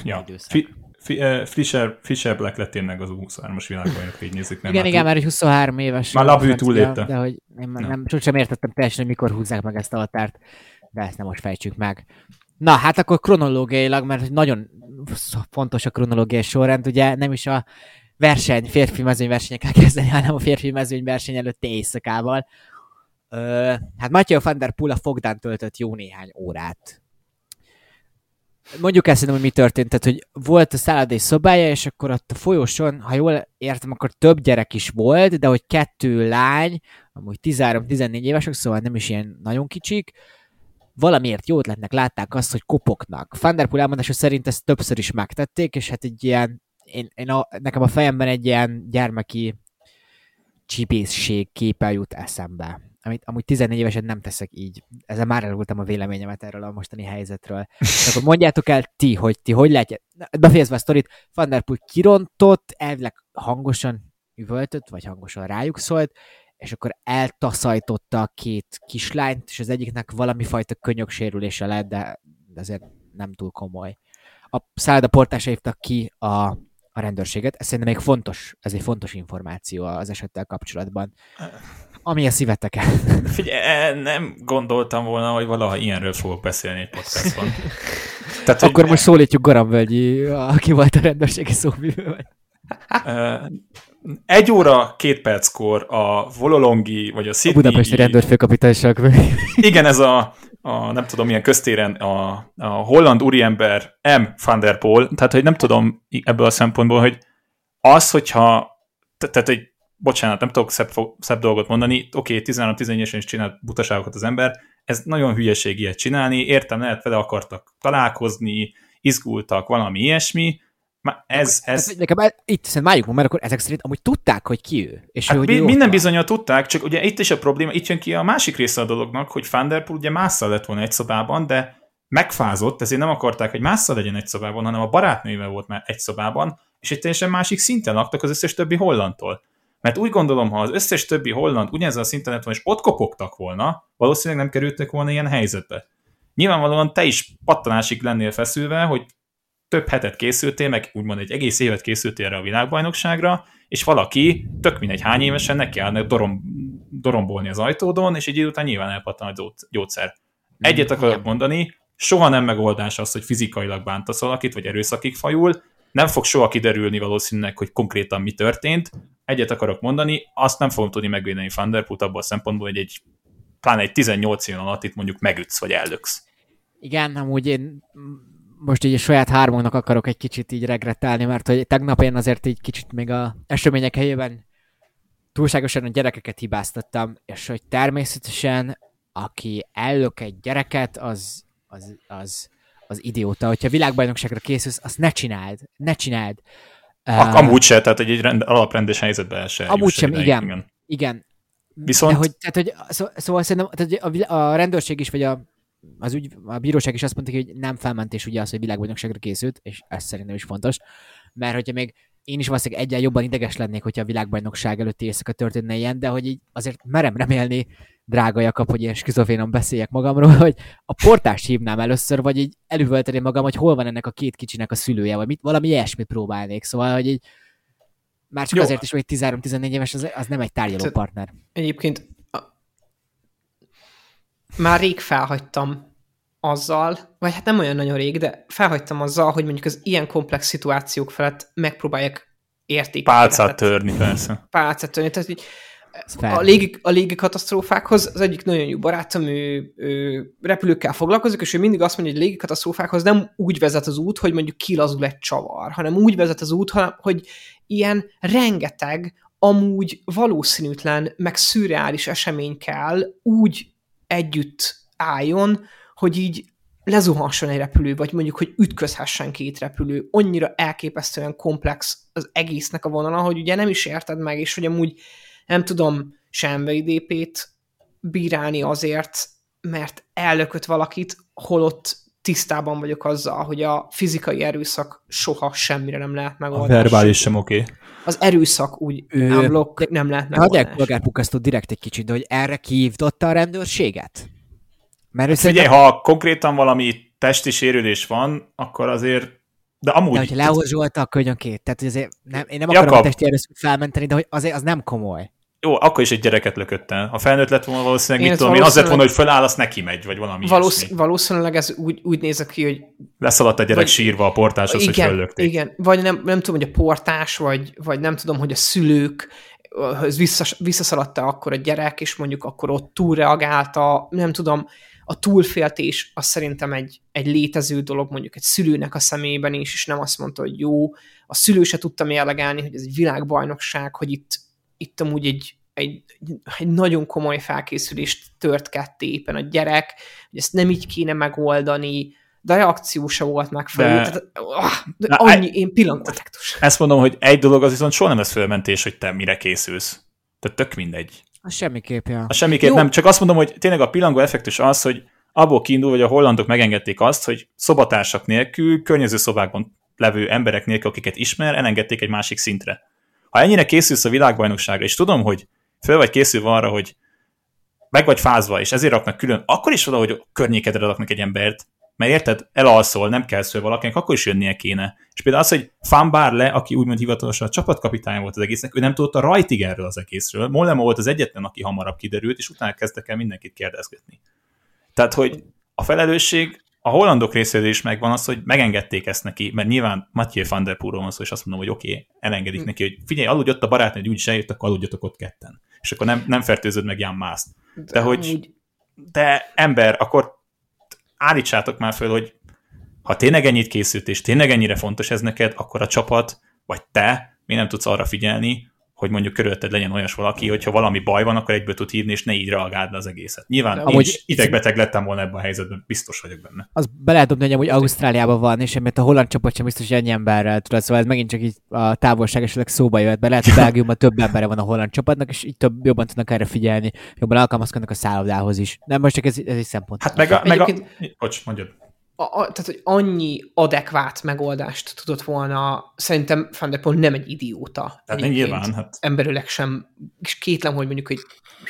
[SPEAKER 6] ja, fi, fi, uh, Fischer, Fischer Black lett tényleg az 23-as világbajnok, így nézzük.
[SPEAKER 5] Nem igen, igen, már egy 23 éves.
[SPEAKER 6] Már Labű túlépte.
[SPEAKER 5] De hogy én nem, nem, sosem értettem teljesen, hogy mikor húzzák meg ezt a határt, de ezt nem most fejtsük meg. Na, hát akkor kronológiailag, mert nagyon fontos a kronológiai sorrend, ugye nem is a verseny, férfi mezőnyversenyekkel kezdeni, hanem a férfi mezőnyverseny előtti éjszakával. Ö, hát Mathieu van der Poel a Fogdán töltött jó néhány órát. Mondjuk ezt hogy mi történt, tehát hogy volt a szállodai szobája, és akkor ott a folyosón, ha jól értem, akkor több gyerek is volt, de hogy kettő lány, amúgy 13-14 évesek, szóval nem is ilyen nagyon kicsik, valamiért jó ötletnek látták azt, hogy der Poel elmondása szerint ezt többször is megtették, és hát egy ilyen, én, én a, nekem a fejemben egy ilyen gyermeki csipészség képe jut eszembe. Amit amúgy 14 évesen nem teszek így. Ezzel már elvoltam a véleményemet erről a mostani helyzetről. Akkor mondjátok el ti, hogy ti hogy látjátok. Befejezve a sztorit, Van der Poel kirontott, elvileg hangosan üvöltött, vagy hangosan rájuk szólt, és akkor eltaszajtotta a két kislányt, és az egyiknek valami fajta könyöksérülése lett, de, de azért nem túl komoly. A szálloda portása hívtak ki a, a rendőrséget, ez szerintem még fontos, ez egy fontos információ az esettel kapcsolatban. Ami a szíveteket.
[SPEAKER 6] Figyelj, e, nem gondoltam volna, hogy valaha ilyenről fogok beszélni egy podcastban.
[SPEAKER 5] Tehát, Akkor hogy... most szólítjuk Garambölgyi, aki volt a rendőrségi szóvivő.
[SPEAKER 6] Egy óra, két perckor a Vololongi, vagy a Sydney...
[SPEAKER 5] A budapesti rendőrfőkapitányság.
[SPEAKER 6] Igen, ez a, a, nem tudom milyen köztéren a, a holland úriember M. van der Poel, tehát hogy nem tudom ebből a szempontból, hogy az, hogyha, tehát egy, bocsánat, nem tudok szebb, szebb dolgot mondani, oké, okay, 16-14-esen is csinált butaságokat az ember, ez nagyon hülyeség ilyet csinálni, értem, lehet vele akartak találkozni, izgultak, valami ilyesmi, ez, ez...
[SPEAKER 5] Hát, nekem itt szerintem várjuk mert akkor ezek szerint amúgy tudták, hogy ki ő.
[SPEAKER 6] És hát ő, hogy minden bizonyal tudták, csak ugye itt is a probléma, itt jön ki a másik része a dolognak, hogy Fanderpool ugye másszal lett volna egy szobában, de megfázott, ezért nem akarták, hogy másszal legyen egy szobában, hanem a barátnővel volt már egy szobában, és egy teljesen másik szinten laktak az összes többi hollandtól. Mert úgy gondolom, ha az összes többi holland ugyanezen a szinten lett volna, és ott kopogtak volna, valószínűleg nem kerültek volna ilyen helyzetbe. Nyilvánvalóan te is pattanásig lennél feszülve, hogy több hetet készültél, meg úgymond egy egész évet készültél erre a világbajnokságra, és valaki, tök mindegy hány évesen neki állnak dorom, dorombolni az ajtódon, és egy idő után nyilván elpattan a gyógyszer. Egyet akarok mondani, soha nem megoldás az, hogy fizikailag bántasz valakit, vagy erőszakig fajul, nem fog soha kiderülni valószínűleg, hogy konkrétan mi történt. Egyet akarok mondani, azt nem fogom tudni megvédeni Fanderput abban a szempontból, hogy egy pláne egy 18 év alatt itt mondjuk megütsz, vagy ellöksz.
[SPEAKER 5] Igen, amúgy én most így a saját hármunknak akarok egy kicsit így regrettálni, mert hogy tegnap én azért így kicsit még a események helyében túlságosan a gyerekeket hibáztattam, és hogy természetesen aki ellök egy gyereket, az, az, az, az idióta. Hogyha világbajnokságra készülsz, azt ne csináld, ne csináld.
[SPEAKER 6] Uh, amúgy se, tehát egy, egy rend, alaprendes helyzetbe se
[SPEAKER 5] Amúgy sem, igen, igen. igen.
[SPEAKER 6] Viszont...
[SPEAKER 5] De hogy, tehát, hogy, szó, szóval szerintem tehát a, a rendőrség is, vagy a az ügy, a bíróság is azt mondta, hogy nem felmentés ugye az, hogy világbajnokságra készült, és ez szerintem is fontos, mert hogyha még én is valószínűleg egyen jobban ideges lennék, hogyha a világbajnokság előtti éjszaka történne ilyen, de hogy így azért merem remélni, drága Jakab, hogy ilyen skizofénon beszéljek magamról, hogy a portást hívnám először, vagy így elővölteném magam, hogy hol van ennek a két kicsinek a szülője, vagy mit, valami ilyesmit próbálnék. Szóval, hogy így már csak Jó. azért is, hogy 13-14 éves, az, az nem egy tárgyaló partner.
[SPEAKER 7] Egyébként már rég felhagytam azzal, vagy hát nem olyan nagyon rég, de felhagytam azzal, hogy mondjuk az ilyen komplex szituációk felett megpróbálják értékelni.
[SPEAKER 6] Pálcát törni, persze.
[SPEAKER 7] Pálcát törni, tehát így a légi, a légi katasztrófákhoz az egyik nagyon jó barátom, ő, ő repülőkkel foglalkozik, és ő mindig azt mondja, hogy légi katasztrófákhoz nem úgy vezet az út, hogy mondjuk kilazul egy csavar, hanem úgy vezet az út, hogy ilyen rengeteg amúgy valószínűtlen, meg szürreális esemény kell úgy együtt álljon, hogy így lezuhasson egy repülő, vagy mondjuk, hogy ütközhessen két repülő. Annyira elképesztően komplex az egésznek a vonala, hogy ugye nem is érted meg, és hogy amúgy nem tudom Shenwei DP-t bírálni azért, mert ellökött valakit, holott tisztában vagyok azzal, hogy a fizikai erőszak soha semmire nem lehet megoldani.
[SPEAKER 6] A verbális sem oké. Okay.
[SPEAKER 7] Az erőszak úgy ő... unblock nem lehet
[SPEAKER 5] megoldani. Hagyják polgárpukasztó direkt egy kicsit, de hogy erre kihívtotta a rendőrséget?
[SPEAKER 6] Mert hát figyelj, ha konkrétan valami testi sérülés van, akkor azért de amúgy... De
[SPEAKER 5] hogyha lehorzsolta a könyökét, tehát hogy azért nem, én nem akarom Jakab. a testi erőszakot felmenteni, de hogy azért az nem komoly.
[SPEAKER 6] Jó, akkor is egy gyereket lökött el. Ha felnőtt lett volna valószínűleg, én mit tudom, én azért volna, hogy föláll, azt neki megy, vagy valami
[SPEAKER 7] valósz, Valószínűleg ez úgy, úgy néz ki, hogy...
[SPEAKER 6] Leszaladt a gyerek vagy, sírva a portáshoz, igen, hogy föllökték.
[SPEAKER 7] Igen, vagy nem, nem tudom, hogy a portás, vagy, vagy nem tudom, hogy a szülők, visszas, visszaszaladta akkor a gyerek, és mondjuk akkor ott túlreagálta, nem tudom, a túlféltés az szerintem egy, egy létező dolog mondjuk egy szülőnek a szemében is, és nem azt mondta, hogy jó, a szülő se tudta mérlegelni, hogy ez egy világbajnokság, hogy itt, itt amúgy egy, egy, egy nagyon komoly felkészülést tört ketté éppen a gyerek, hogy ezt nem így kéne megoldani, de a reakció se volt megfelelő. De, Tehát, oh, de na, annyi, egy, én pillanatektus.
[SPEAKER 6] Ezt mondom, hogy egy dolog az viszont soha nem lesz fölmentés, hogy te mire készülsz. Tehát tök mindegy.
[SPEAKER 5] A semmiképp, ja.
[SPEAKER 6] A semmiképp Jó. nem, csak azt mondom, hogy tényleg a pillangó effektus az, hogy abból kiindul, hogy a hollandok megengedték azt, hogy szobatársak nélkül, környező szobákban levő emberek nélkül, akiket ismer, elengedték egy másik szintre. Ha ennyire készülsz a világbajnokságra, és tudom, hogy föl vagy készülve arra, hogy meg vagy fázva, és ezért raknak külön, akkor is valahogy környékedre raknak egy embert, mert érted, elalszol, nem kell szól valakinek, akkor is jönnie kéne. És például az, hogy Fan le, aki úgymond hivatalosan a csapatkapitány volt az egésznek, ő nem tudott a rajtig erről az egészről. Mollema volt az egyetlen, aki hamarabb kiderült, és utána kezdtek el mindenkit kérdezgetni. Tehát, hogy a felelősség a hollandok részéről is megvan az, hogy megengedték ezt neki, mert nyilván Mathieu van der Poelről van szó, és azt mondom, hogy oké, okay, elengedik hm. neki, hogy figyelj, aludj ott a barátnő, hogy úgyis eljött, akkor aludjatok ott ketten. És akkor nem, nem fertőzöd meg Jan Mászt. De, de hogy, de ember, akkor állítsátok már föl, hogy ha tényleg ennyit készült, és tényleg ennyire fontos ez neked, akkor a csapat, vagy te, mi nem tudsz arra figyelni, hogy mondjuk körülötted legyen olyas valaki, hogyha valami baj van, akkor egyből tud hívni, és ne így reagáld az egészet. Nyilván De amúgy is idegbeteg lettem volna ebben a helyzetben, biztos vagyok benne.
[SPEAKER 5] Az be lehet dobni, hogy amúgy Ausztráliában van, és emiatt a holland csapat sem biztos, hogy ennyi emberrel tudod, szóval ez megint csak így a távolság esetleg szóba jöhet be. Lehet, hogy Belgiumban több embere van a holland csapatnak, és így több, jobban tudnak erre figyelni, jobban alkalmazkodnak a szállodához is. Nem, most csak ez, ez egy szempont.
[SPEAKER 6] Hát meg a, meg a... Bocs, mondjad
[SPEAKER 7] a, a, tehát, hogy annyi adekvát megoldást tudott volna, szerintem Van der Poel nem egy idióta.
[SPEAKER 6] Tehát nyilván. Hát.
[SPEAKER 7] Emberileg sem, és kétlem, hogy mondjuk egy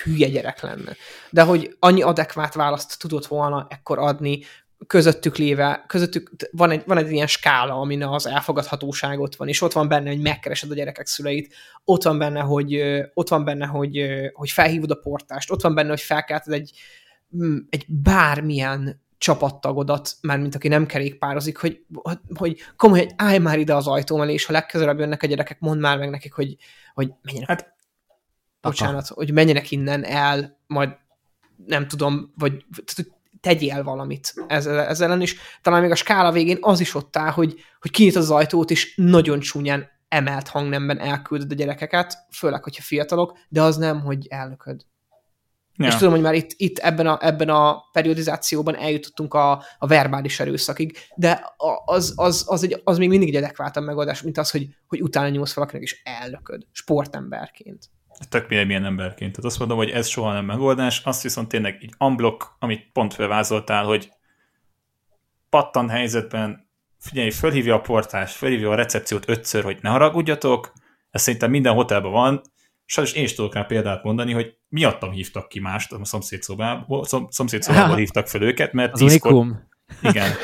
[SPEAKER 7] hülye gyerek lenne. De hogy annyi adekvát választ tudott volna ekkor adni, közöttük léve, közöttük van egy, van egy ilyen skála, amin az elfogadhatóságot van, és ott van benne, hogy megkeresed a gyerekek szüleit, ott van benne, hogy, ott van benne, hogy, hogy felhívod a portást, ott van benne, hogy felkelted egy, mm, egy bármilyen csapattagodat, már mint aki nem kerékpározik, hogy, hogy komolyan, állj már ide az ajtóm elé, és ha legközelebb jönnek a gyerekek, mondd már meg nekik, hogy, hogy menjenek. Hát, bocsánat, Aha. hogy menjenek innen el, majd nem tudom, vagy tegyél valamit ezzel, ezzel ellen, és talán még a skála végén az is ott áll, hogy, hogy kinyit az ajtót, és nagyon csúnyán emelt hangnemben elküldöd a gyerekeket, főleg, hogyha fiatalok, de az nem, hogy elnököd. Ja. És tudom, hogy már itt, itt ebben, a, ebben a periodizációban eljutottunk a, a verbális erőszakig, de az, az, az, egy, az még mindig egy adekváltabb megoldás, mint az, hogy, hogy utána nyúlsz valakinek is ellököd, sportemberként.
[SPEAKER 6] Tök milyen, milyen emberként. Tehát azt mondom, hogy ez soha nem megoldás, azt viszont tényleg így unblock, amit pont felvázoltál, hogy pattan helyzetben figyelj, fölhívja a portást, fölhívja a recepciót ötször, hogy ne haragudjatok, ez szerintem minden hotelben van, sajnos én is tudok rá példát mondani, hogy miattam hívtak ki mást a szomszédszobából, szom, szomszédszobából hívtak fel őket, mert
[SPEAKER 5] tízkor...
[SPEAKER 6] Igen.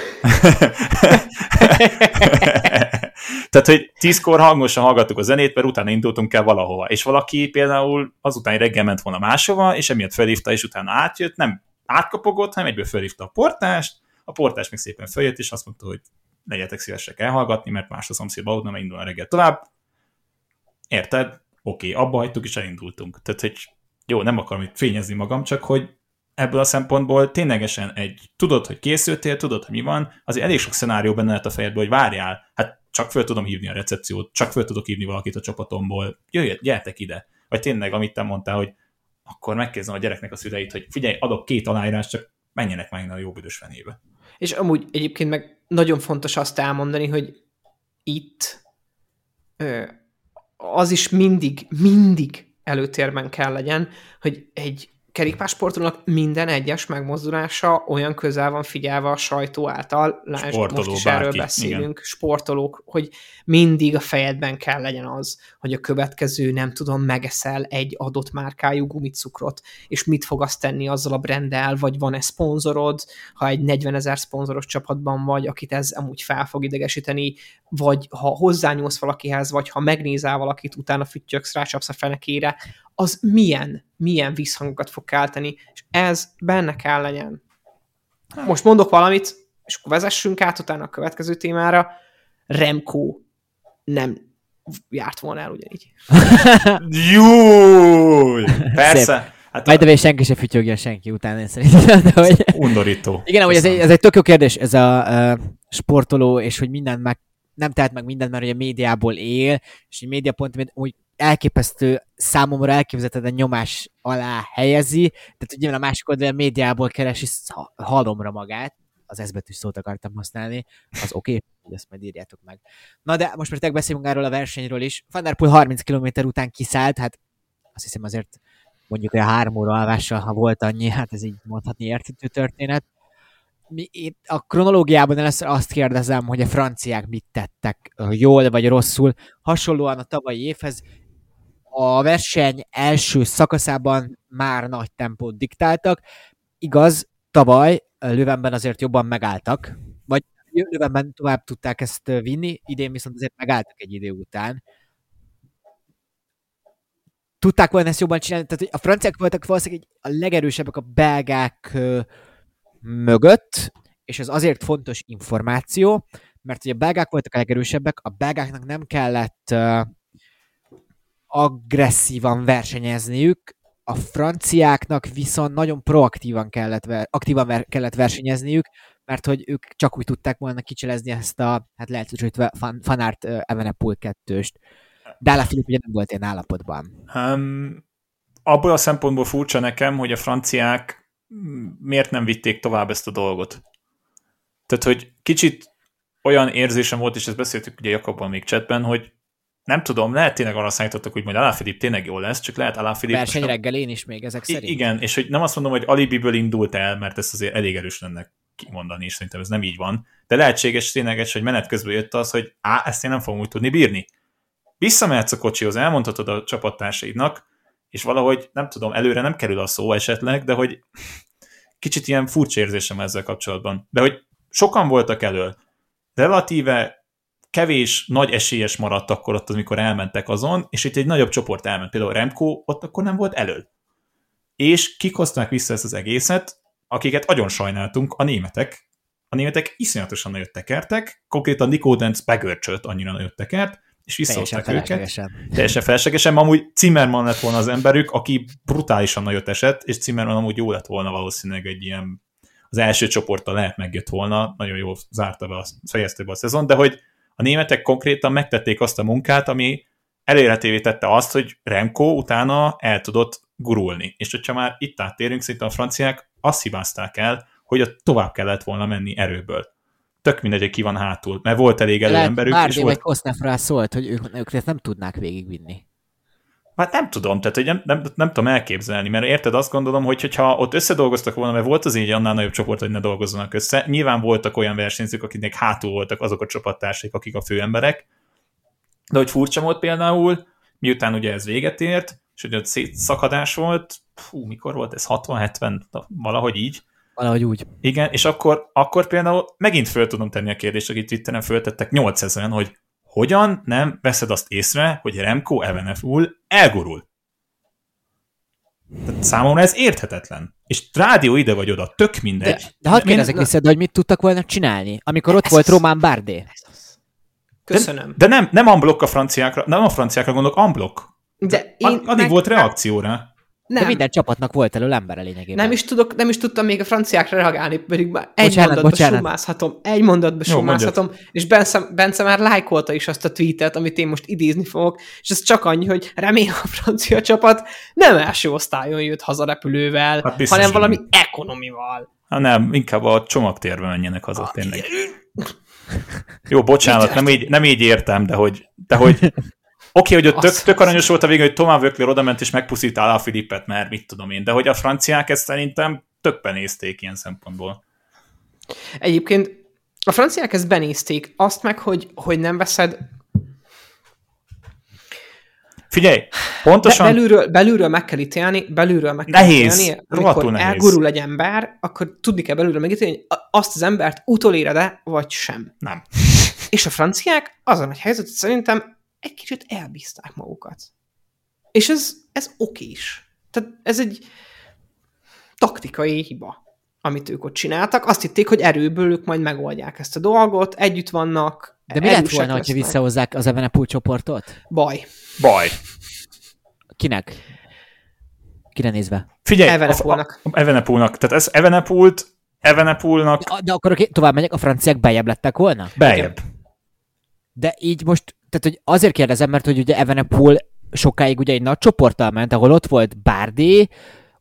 [SPEAKER 6] Tehát, hogy tízkor hangosan hallgattuk a zenét, mert utána indultunk el valahova. És valaki például azután reggel ment volna máshova, és emiatt felhívta, és utána átjött, nem átkapogott, hanem egyből felhívta a portást, a portás még szépen följött, és azt mondta, hogy legyetek szívesek elhallgatni, mert más a szomszédba mert indul a reggel tovább. Érted? Oké, okay, abba hagytuk és elindultunk. Tehát, hogy jó, nem akarom itt fényezni magam, csak hogy ebből a szempontból ténylegesen egy, tudod, hogy készültél, tudod, hogy mi van, azért elég sok szenárió benne lehet a fejedben, hogy várjál, hát csak föl tudom hívni a recepciót, csak föl tudok hívni valakit a csapatomból, jöjjön, gyertek ide. Vagy tényleg, amit te mondtál, hogy akkor megkérdezem a gyereknek a szüleit, hogy figyelj, adok két aláírás, csak menjenek meg a jó büdös fenébe.
[SPEAKER 7] És amúgy egyébként meg nagyon fontos azt elmondani, hogy itt ö, az is mindig, mindig előtérben kell legyen, hogy egy kerékpársportolónak minden egyes megmozdulása olyan közel van figyelve a sajtó által, lásd, most is bárki, erről beszélünk, igen. sportolók, hogy mindig a fejedben kell legyen az, hogy a következő, nem tudom, megeszel egy adott márkájú gumicukrot, és mit fog azt tenni azzal a brenddel, vagy van-e szponzorod, ha egy 40 ezer szponzoros csapatban vagy, akit ez amúgy fel fog idegesíteni, vagy ha hozzányúlsz valakihez, vagy ha megnézel valakit, utána füttyöksz, rácsapsz a fenekére, az milyen, milyen visszhangokat fog kelteni, és ez benne kell legyen. Most mondok valamit, és akkor vezessünk át utána a következő témára. Remco nem járt volna el ugyanígy.
[SPEAKER 6] Jó! Persze.
[SPEAKER 5] Hát Majd a... senki se fütyögje senki után, én szerintem. De hogy...
[SPEAKER 6] Undorító.
[SPEAKER 5] Igen, hogy ez egy, ez egy tök jó kérdés, ez a uh, sportoló, és hogy mindent meg nem tehet meg mindent, mert ugye médiából él, és egy médiapont úgy elképesztő, számomra elképzelhetetlen nyomás alá helyezi, tehát ugye a másik oldalon a médiából keresi halomra magát, az S betűs szót akartam használni, az oké, okay, ezt majd írjátok meg. Na de most már beszélünk erről a versenyről is. Van der Poel 30 km után kiszállt, hát azt hiszem azért mondjuk olyan három óra alvással, ha volt annyi, hát ez így mondhatni érthető történet mi, itt a kronológiában először azt kérdezem, hogy a franciák mit tettek jól vagy rosszul. Hasonlóan a tavalyi évhez a verseny első szakaszában már nagy tempót diktáltak. Igaz, tavaly Lövenben azért jobban megálltak, vagy Lövenben tovább tudták ezt vinni, idén viszont azért megálltak egy idő után. Tudták volna ezt jobban csinálni, tehát a franciák voltak valószínűleg a legerősebbek a belgák mögött, és ez azért fontos információ, mert ugye a belgák voltak a legerősebbek, a belgáknak nem kellett uh, agresszívan versenyezniük, a franciáknak viszont nagyon proaktívan kellett, aktívan ver, kellett versenyezniük, mert hogy ők csak úgy tudták volna kicselezni ezt a, hát lehet hogy fan, Fanart uh, Evenepul kettőst. Dála Filip ugye nem volt ilyen állapotban.
[SPEAKER 6] Um, abból a szempontból furcsa nekem, hogy a franciák miért nem vitték tovább ezt a dolgot. Tehát, hogy kicsit olyan érzésem volt, és ezt beszéltük ugye Jakabban még chatben, hogy nem tudom, lehet tényleg arra számítottak, hogy majd Alaphilipp tényleg jó lesz, csak lehet Alaphilipp...
[SPEAKER 5] Verseny reggel én is még ezek szerint.
[SPEAKER 6] Igen, és hogy nem azt mondom, hogy Alibiből indult el, mert ezt azért elég erős lenne kimondani, és szerintem ez nem így van. De lehetséges tényleg, hogy menet közben jött az, hogy á, ezt én nem fogom úgy tudni bírni. Visszamehetsz a kocsihoz, elmondhatod a csapattársaidnak, és valahogy, nem tudom, előre nem kerül a szó esetleg, de hogy kicsit ilyen furcsa érzésem ezzel kapcsolatban. De hogy sokan voltak elől, relatíve kevés nagy esélyes maradt akkor ott, amikor elmentek azon, és itt egy nagyobb csoport elment. Például Remco ott akkor nem volt elől. És kik hozták vissza ezt az egészet, akiket nagyon sajnáltunk, a németek. A németek iszonyatosan nagyot tekertek, konkrétan Nico Denz begörcsölt annyira nagyot tekert, és visszahozták őket. Teljesen feleslegesen. Amúgy Zimmerman lett volna az emberük, aki brutálisan nagyot esett, és Zimmerman amúgy jó lett volna valószínűleg egy ilyen az első csoporttal lehet megjött volna, nagyon jól zárta be, a, fejezte be a szezon, de hogy a németek konkrétan megtették azt a munkát, ami elérhetővé tette azt, hogy Remco utána el tudott gurulni. És hogyha már itt áttérünk, szerintem a franciák azt hibázták el, hogy ott tovább kellett volna menni erőből tök mindegy, hogy ki van hátul, mert volt elég előemberük.
[SPEAKER 5] Lehet, és
[SPEAKER 6] volt...
[SPEAKER 5] meg Kosznefra szólt, hogy ők, ők ezt nem tudnák végigvinni.
[SPEAKER 6] Hát nem tudom, tehát hogy nem, nem, nem, tudom elképzelni, mert érted, azt gondolom, hogy hogyha ott összedolgoztak volna, mert volt az így annál nagyobb csoport, hogy ne dolgozzanak össze, nyilván voltak olyan versenyzők, akiknek hátul voltak azok a csapattársaik, akik a főemberek, de hogy furcsa volt például, miután ugye ez véget ért, és hogy ott szétszakadás volt, fú, mikor volt ez, 60-70, valahogy így,
[SPEAKER 5] Valahogy úgy.
[SPEAKER 6] Igen, és akkor, akkor például megint föl tudom tenni a kérdést, akit Twitteren föltettek 8000 hogy hogyan nem veszed azt észre, hogy Remco Eveneful elgurul? Tehát számomra ez érthetetlen. És rádió ide vagy oda, tök mindegy.
[SPEAKER 5] De, de hadd kérdezek Min... vissza, hogy mit tudtak volna csinálni, amikor ott ez volt Román Bardé?
[SPEAKER 7] Köszönöm.
[SPEAKER 6] De, de nem, nem unblock a franciákra, nem a franciákra gondolok, unblock.
[SPEAKER 7] De
[SPEAKER 6] Ad,
[SPEAKER 7] én
[SPEAKER 6] addig
[SPEAKER 7] meg-
[SPEAKER 6] volt reakció rá.
[SPEAKER 5] De
[SPEAKER 7] Nem,
[SPEAKER 5] minden csapatnak volt elő ember a lényegében.
[SPEAKER 7] nem is, tudok, nem is tudtam még a franciákra reagálni, pedig már egy
[SPEAKER 5] Bocsánat,
[SPEAKER 7] mondatba
[SPEAKER 5] bocsánat.
[SPEAKER 7] summázhatom, egy mondatba
[SPEAKER 6] Jó,
[SPEAKER 7] summázhatom, és Bence, Bence már lájkolta is azt a tweetet, amit én most idézni fogok, és ez csak annyi, hogy remélem a francia csapat nem első osztályon jött haza repülővel,
[SPEAKER 6] Hát biztos,
[SPEAKER 7] hanem valami
[SPEAKER 6] nem.
[SPEAKER 7] ekonomival.
[SPEAKER 6] Hát nem, inkább a csomagtérbe menjenek haza, tényleg. Jó, bocsánat, nem így, nem így értem, de hogy, de hogy Oké, okay, hogy ott tök, tök aranyos volt a vége, hogy Tomás Vökler odament és megpuszítál a Filippet, mert mit tudom én, de hogy a franciák ezt szerintem tökben nézték ilyen szempontból.
[SPEAKER 7] Egyébként a franciák ezt benézték, azt meg, hogy, hogy nem veszed
[SPEAKER 6] Figyelj, pontosan...
[SPEAKER 7] belülről, belülről meg kell ítélni, belülről meg kell
[SPEAKER 6] Nehéz,
[SPEAKER 7] ítélni. Amikor
[SPEAKER 6] nehéz.
[SPEAKER 7] elgurul egy ember, akkor tudni kell belülről megítélni, hogy a- azt az embert utoléred-e, vagy sem.
[SPEAKER 6] Nem.
[SPEAKER 7] És a franciák azon egy helyzet, hogy szerintem egy kicsit elbízták magukat. És ez, ez oké is. Tehát ez egy taktikai hiba, amit ők ott csináltak. Azt hitték, hogy erőből ők majd megoldják ezt a dolgot, együtt vannak,
[SPEAKER 5] De mi lett volna, hogyha
[SPEAKER 7] lesznek.
[SPEAKER 5] visszahozzák az Evenepoel csoportot?
[SPEAKER 7] Baj.
[SPEAKER 6] Baj.
[SPEAKER 5] Kinek? Kire nézve?
[SPEAKER 6] Figyelj, a- Evenepoelnak. Tehát ez Evenepult, Evenepoelnak
[SPEAKER 5] De, de akkor tovább megyek, a franciák bejebb lettek volna?
[SPEAKER 6] bejebb.
[SPEAKER 5] De így most, tehát hogy azért kérdezem, mert hogy ugye Evenepoel sokáig ugye egy nagy csoporttal ment, ahol ott volt Bárdé,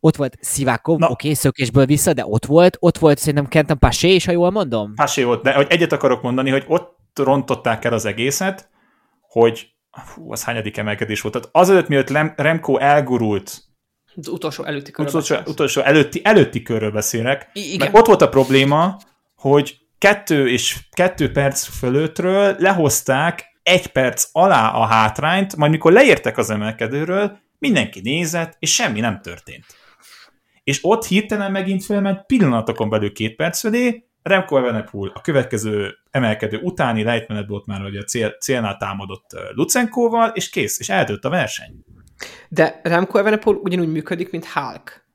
[SPEAKER 5] ott volt Szivákov, oké, okay, szökésből vissza, de ott volt, ott volt szerintem Kenton Paché is, ha jól mondom.
[SPEAKER 6] Pásé volt, de hogy egyet akarok mondani, hogy ott rontották el az egészet, hogy hú, az hányadik emelkedés volt. Tehát azelőtt, mielőtt Lem- Remco elgurult,
[SPEAKER 7] Az utolsó előtti körben.
[SPEAKER 6] utolsó, utolsó előtti, előtti körről beszélek,
[SPEAKER 7] I- igen.
[SPEAKER 6] meg ott volt a probléma, hogy kettő és kettő perc fölöttről lehozták egy perc alá a hátrányt, majd mikor leértek az emelkedőről, mindenki nézett, és semmi nem történt. És ott hirtelen megint felment pillanatokon belül két perc fölé, Remco Evenepoel a következő emelkedő utáni lejtmenetben ott már ugye a cél, célnál támadott Lucenkóval, és kész, és eldőlt a verseny.
[SPEAKER 7] De Remco Evenepoel ugyanúgy működik, mint Hulk.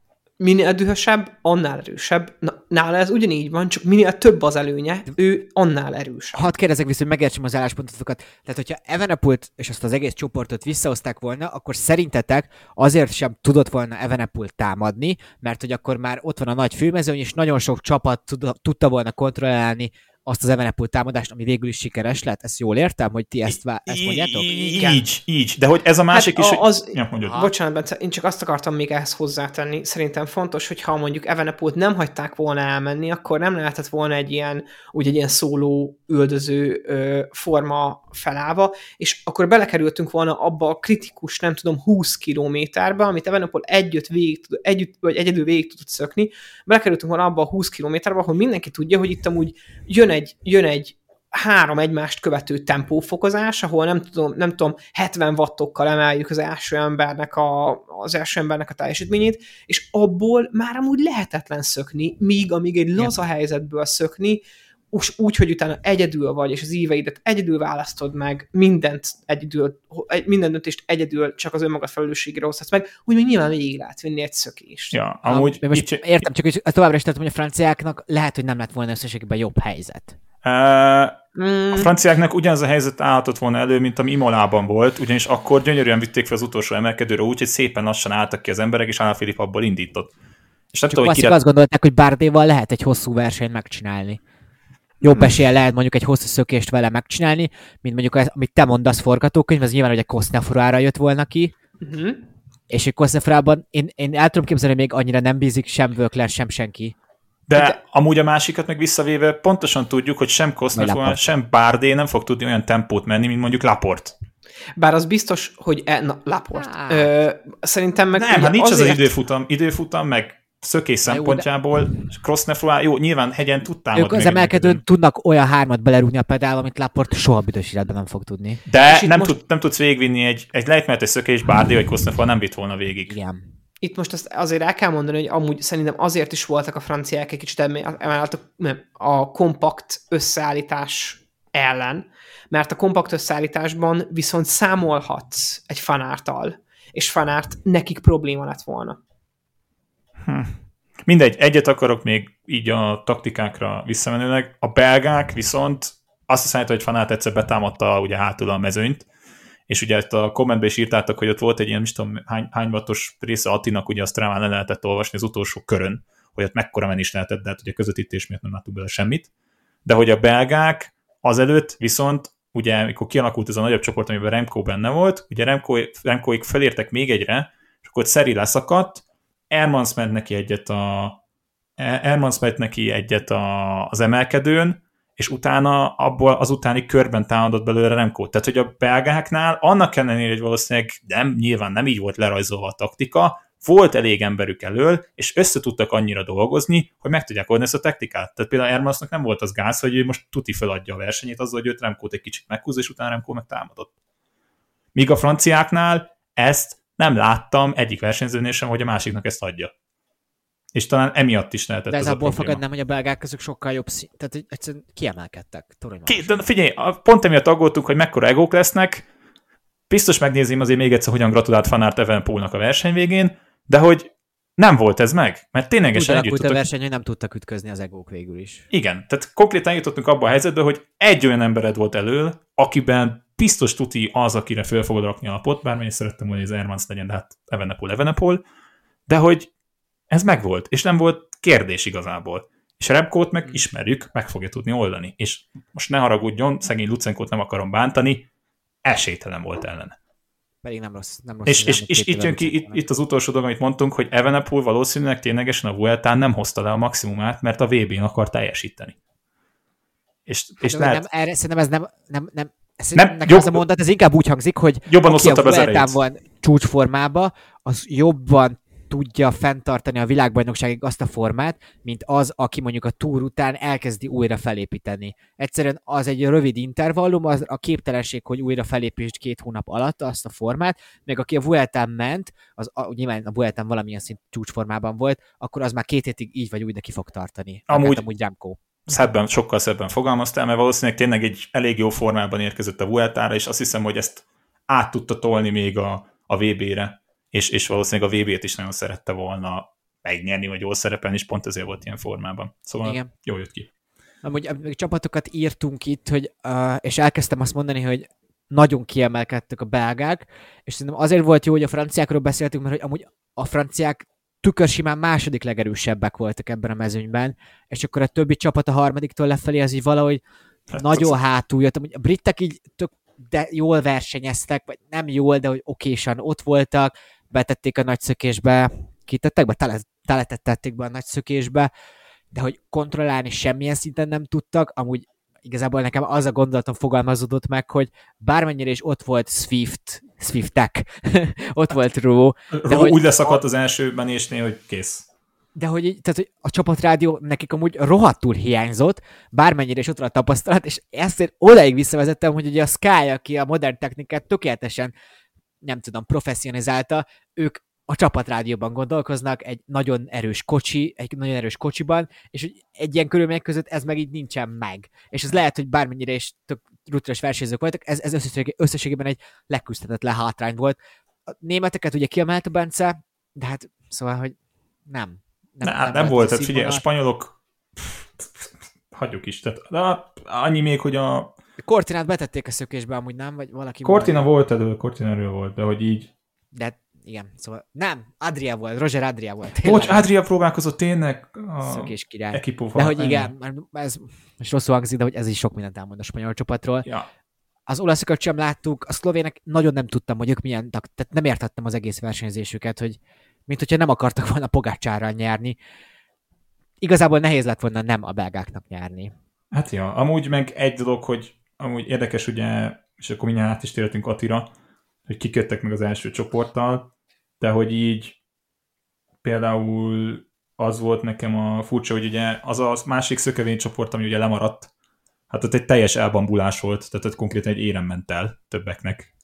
[SPEAKER 7] Minél dühösebb, annál erősebb. Na, nála ez ugyanígy van, csak minél több az előnye, ő annál erősebb.
[SPEAKER 5] Hadd kérdezek vissza, hogy megértsem az álláspontotokat. Tehát, hogyha Evenepult és azt az egész csoportot visszahozták volna, akkor szerintetek azért sem tudott volna Evenepul támadni, mert hogy akkor már ott van a nagy főmezőny, és nagyon sok csapat tud, tudta volna kontrollálni azt az Evenepul támadást, ami végül is sikeres lett. Ezt jól értem, hogy ti ezt, vá- ezt mondjátok?
[SPEAKER 6] Így, így. De hogy ez a másik
[SPEAKER 7] Hát
[SPEAKER 6] is,
[SPEAKER 7] a-
[SPEAKER 6] hogy...
[SPEAKER 7] az-
[SPEAKER 6] Ja, mondjad.
[SPEAKER 7] Bocsánat, Bence, én csak azt akartam még ehhez hozzátenni. Szerintem fontos, hogy ha mondjuk Evenepult nem hagyták volna elmenni, akkor nem lehetett volna egy ilyen, úgy egy ilyen szóló üldöző ö, forma felállva, és akkor belekerültünk volna abba a kritikus, nem tudom, 20 kilométerbe, amit Evenepul együtt végig, tud- együtt, vagy egyedül végig tudott szökni, belekerültünk volna abba a 20 kilométerbe, ahol mindenki tudja, hogy itt amúgy jön egy, jön egy három egymást követő tempófokozás, ahol nem tudom, nem tudom 70 wattokkal emeljük az első embernek a, az első embernek a teljesítményét, és abból már amúgy lehetetlen szökni, míg amíg egy laza helyzetből szökni, úgy, úgy, hogy utána egyedül vagy, és az íveidet egyedül választod meg, mindent egyedül, egy- minden döntést egyedül csak az önmagad felelősségre hozhatsz meg, úgy még nyilván végig lehet vinni egy szökést.
[SPEAKER 6] Ja, amúgy
[SPEAKER 5] Am- most
[SPEAKER 6] itt,
[SPEAKER 5] értem, csak hogy továbbra is tettem, hogy a franciáknak lehet, hogy nem lett volna összességében jobb helyzet.
[SPEAKER 6] uh,
[SPEAKER 7] Mm,
[SPEAKER 6] a franciáknak ugyanaz a helyzet állhatott volna elő, mint ami Imolában volt, ugyanis akkor gyönyörűen vitték fel az utolsó emelkedőre úgy, hogy szépen lassan álltak ki az emberek, és Anna Filip abból indított. És nem
[SPEAKER 5] Csak
[SPEAKER 6] tudom, hogy
[SPEAKER 5] azt,
[SPEAKER 6] kire...
[SPEAKER 5] azt gondolták, hogy Bárdéval lehet egy hosszú versenyt megcsinálni. Jobb esélye lehet mondjuk egy hosszú szökést vele megcsinálni, mint mondjuk az, amit te mondasz forgatókönyv, az nyilván, hogy a Kosznefruára jött volna ki,
[SPEAKER 7] uh-huh.
[SPEAKER 5] és egy Kosznefrában én, én el tudom képzelni, hogy még annyira nem bízik sem Vökler, sem senki.
[SPEAKER 6] De,
[SPEAKER 7] De-
[SPEAKER 6] amúgy a másikat meg visszavéve pontosan tudjuk, hogy sem Kosznefol,
[SPEAKER 5] Laport.
[SPEAKER 6] sem Bárdé nem fog tudni olyan tempót menni, mint mondjuk Laport.
[SPEAKER 7] Bár az biztos, hogy e, na, Laport.
[SPEAKER 5] Hát.
[SPEAKER 7] Ö, szerintem meg
[SPEAKER 6] Nem,
[SPEAKER 7] ugye
[SPEAKER 6] hát nincs az az
[SPEAKER 7] azért-
[SPEAKER 6] időfutam, időfutam, meg szökés szempontjából, Crossnefroy, jó, nyilván hegyen tud támadni.
[SPEAKER 5] Ők az emelkedőn tudnak olyan hármat belerúgni a pedál, amit Laport soha büdös életben nem fog tudni.
[SPEAKER 6] De nem,
[SPEAKER 7] most-
[SPEAKER 6] tud, nem tudsz végigvinni egy, egy lejtmenetes szökés Bárdé vagy Crossnefroy nem vitt volna végig.
[SPEAKER 5] Igen.
[SPEAKER 7] Itt most azt azért el kell mondani, hogy amúgy szerintem azért is voltak a franciák egy kicsit emel- emellett a kompakt összeállítás ellen, mert a kompakt összeállításban viszont számolhatsz egy fanártal, és fanárt nekik probléma lett volna.
[SPEAKER 6] Mindegy, egyet akarok még így a taktikákra visszamenőleg. A belgák viszont azt hiszem, hogy Fanát egyszer betámadta ugye hátul a mezőnyt, és ugye itt a kommentben is írtátok, hogy ott volt egy ilyen, nem tudom, hány, hány wattos része Attinak, ugye azt rá le lehetett olvasni az utolsó körön, hogy ott mekkora menés lehetett, de hát ugye közvetítés miatt nem láttuk bele semmit. De hogy a belgák azelőtt viszont, ugye amikor kialakult ez a nagyobb csoport, amiben Remco benne volt, ugye Remco, Remcoik felértek még egyre, és akkor Szeri leszakadt, Ermans ment neki egyet a Ermans ment neki egyet a, az emelkedőn, és utána abból az utáni körben támadott belőle Remco. Tehát, hogy a belgáknál annak ellenére, hogy valószínűleg nem, nyilván nem így volt lerajzolva a taktika, volt elég emberük elől, és össze tudtak annyira dolgozni, hogy meg tudják oldani ezt a technikát. Tehát például Ermansnak nem volt az gáz, hogy ő most tuti feladja a versenyét azzal, hogy őt Remkót egy kicsit meghúz, és utána Remkó meg támadott. Míg a franciáknál ezt nem láttam egyik versenyzőnél sem, hogy a másiknak ezt adja. És talán emiatt is lehetett
[SPEAKER 5] De ez,
[SPEAKER 6] ez
[SPEAKER 5] abból nem, hogy a belgák közük sokkal jobb szín. Tehát hogy egyszerűen kiemelkedtek.
[SPEAKER 6] Ki, de figyelj, pont emiatt aggódtunk, hogy mekkora egók lesznek. Biztos megnézném azért még egyszer, hogyan gratulált Fanart Evenpoolnak a verseny végén, de hogy nem volt ez meg, mert
[SPEAKER 5] Úgy
[SPEAKER 6] ténylegesen együtt
[SPEAKER 5] alakult a
[SPEAKER 6] tudtak...
[SPEAKER 5] verseny, hogy nem tudtak ütközni az egók végül is.
[SPEAKER 6] Igen, tehát konkrétan jutottunk abba a helyzetbe, hogy egy olyan embered volt elől, akiben biztos tuti az, akire föl fogod rakni a lapot, bármennyi szerettem volna, hogy az Ermans legyen, de hát Evenepol, Evenepol, de hogy ez megvolt, és nem volt kérdés igazából. És a Remkót meg ismerjük, meg fogja tudni oldani. És most ne haragudjon, szegény Lucenkót nem akarom bántani, esélytelen volt ellene.
[SPEAKER 5] Pedig nem rossz. Nem rossz
[SPEAKER 6] És, és, és itt jön ki, itt, itt az utolsó dolog, amit mondtunk, hogy Evenepul valószínűleg ténylegesen a Vueltán nem hozta le a maximumát, mert a VB-n akar teljesíteni. És, és
[SPEAKER 5] Hát,
[SPEAKER 6] lehet,
[SPEAKER 5] nem, erre, szerintem ez nem, nem, nem, ez
[SPEAKER 6] Nem,
[SPEAKER 5] nekem
[SPEAKER 6] jobb-
[SPEAKER 5] ez a mondat, ez inkább úgy hangzik, hogy
[SPEAKER 6] Jobban
[SPEAKER 5] aki a Vueltán van csúcsformába, az jobban tudja fenntartani a világbajnokságig azt a formát, mint az, aki mondjuk a túr után elkezdi újra felépíteni. Egyszerűen az egy rövid intervallum, az a képtelenség, hogy újra felépítsd két hónap alatt azt a formát, meg aki a Vueltán ment, az a, nyilván a Vueltán valamilyen szint csúcsformában volt, akkor az már két hétig így vagy úgy neki fog tartani.
[SPEAKER 6] Amúgy-
[SPEAKER 5] hát amúgy Remco.
[SPEAKER 6] Szebben, sokkal szebben fogalmaztál, mert valószínűleg tényleg egy elég jó formában érkezett a Vueltára, és azt hiszem, hogy ezt át tudta tolni még a, a VB-re, és, és valószínűleg a VB-t is nagyon szerette volna megnyerni, vagy jól szerepelni, és pont ezért volt ilyen formában. Szóval
[SPEAKER 5] Igen.
[SPEAKER 6] jó jött ki.
[SPEAKER 5] Amúgy csapatokat írtunk itt, hogy, uh, és elkezdtem azt mondani, hogy nagyon kiemelkedtek a belgák, és szerintem azért volt jó, hogy a franciákról beszéltünk, mert hogy amúgy a franciák tükörsimán második legerősebbek voltak ebben a mezőnyben, és akkor a többi csapat a harmadiktól lefelé az így valahogy
[SPEAKER 6] Hát
[SPEAKER 5] nagyon
[SPEAKER 6] az-
[SPEAKER 5] hátul jött. A britek így tök, de jól versenyeztek, vagy nem jól, de hogy okésan ott voltak, betették a nagy szökésbe, kitettek be, tele, teletették be a nagy szökésbe, de hogy kontrollálni semmilyen szinten nem tudtak, amúgy igazából nekem az a gondolatom fogalmazódott meg, hogy bármennyire is ott volt Swift, Swiftek, ott volt Ró,
[SPEAKER 6] Ró
[SPEAKER 5] hogy-
[SPEAKER 6] úgy leszakadt az első menésnél, hogy kész.
[SPEAKER 5] de hogy, tehát, hogy a csapatrádió nekik amúgy rohadtul hiányzott, bármennyire is ott van a tapasztalat, és ezt én odaig visszavezettem, hogy ugye a Sky, aki a modern technikát tökéletesen, nem tudom, professzionalizálta, ők a csapatrádióban gondolkoznak, egy nagyon erős kocsi, egy nagyon erős kocsiban, és hogy egy ilyen körülmények között ez meg így nincsen meg. És ez lehet, hogy bármennyire is tök rutinos versenyzők voltak, ez, ez összesség, összességében egy leküzdhetetlen hátrány volt. A németeket ugye kiemelte Bence, de hát szóval, hogy nem.
[SPEAKER 6] Nem, nem, nem volt, tehát figyelj, a spanyolok hagyjuk is. Tehát, de annyi még, hogy a
[SPEAKER 5] Cortinát betették a szökésbe, amúgy nem? Vagy valaki
[SPEAKER 6] Cortina
[SPEAKER 5] volt?
[SPEAKER 6] volt elő, Cortina elő volt, de hogy így
[SPEAKER 5] De igen, szóval nem, Adria volt, Roger Adria volt. tényleg.
[SPEAKER 6] Bocs, Adria próbálkozott tényleg a
[SPEAKER 5] Szökés király.
[SPEAKER 6] Equipo
[SPEAKER 5] De hogy igen, ez most rosszul hangzik, de hogy ez is sok mindent elmond a spanyol csapatról.
[SPEAKER 6] Ja.
[SPEAKER 5] Az olaszokat sem láttuk, a szlovének nagyon nem tudtam, hogy ők milyen, tehát nem értettem az egész versenyzésüket, hogy mint hogyha nem akartak volna Pogácsárral nyerni. Igazából nehéz lett volna nem a belgáknak nyerni.
[SPEAKER 6] Hát ja, amúgy meg egy dolog, hogy amúgy érdekes ugye, és akkor mindjárt át is térhetünk Atira, hogy kiköttek meg az első csoporttal, de hogy így például az volt nekem a furcsa, hogy ugye az a másik szökevény csoport, ami ugye lemaradt, hát ott egy teljes elbambulás volt, tehát ott konkrétan egy érem ment el többeknek.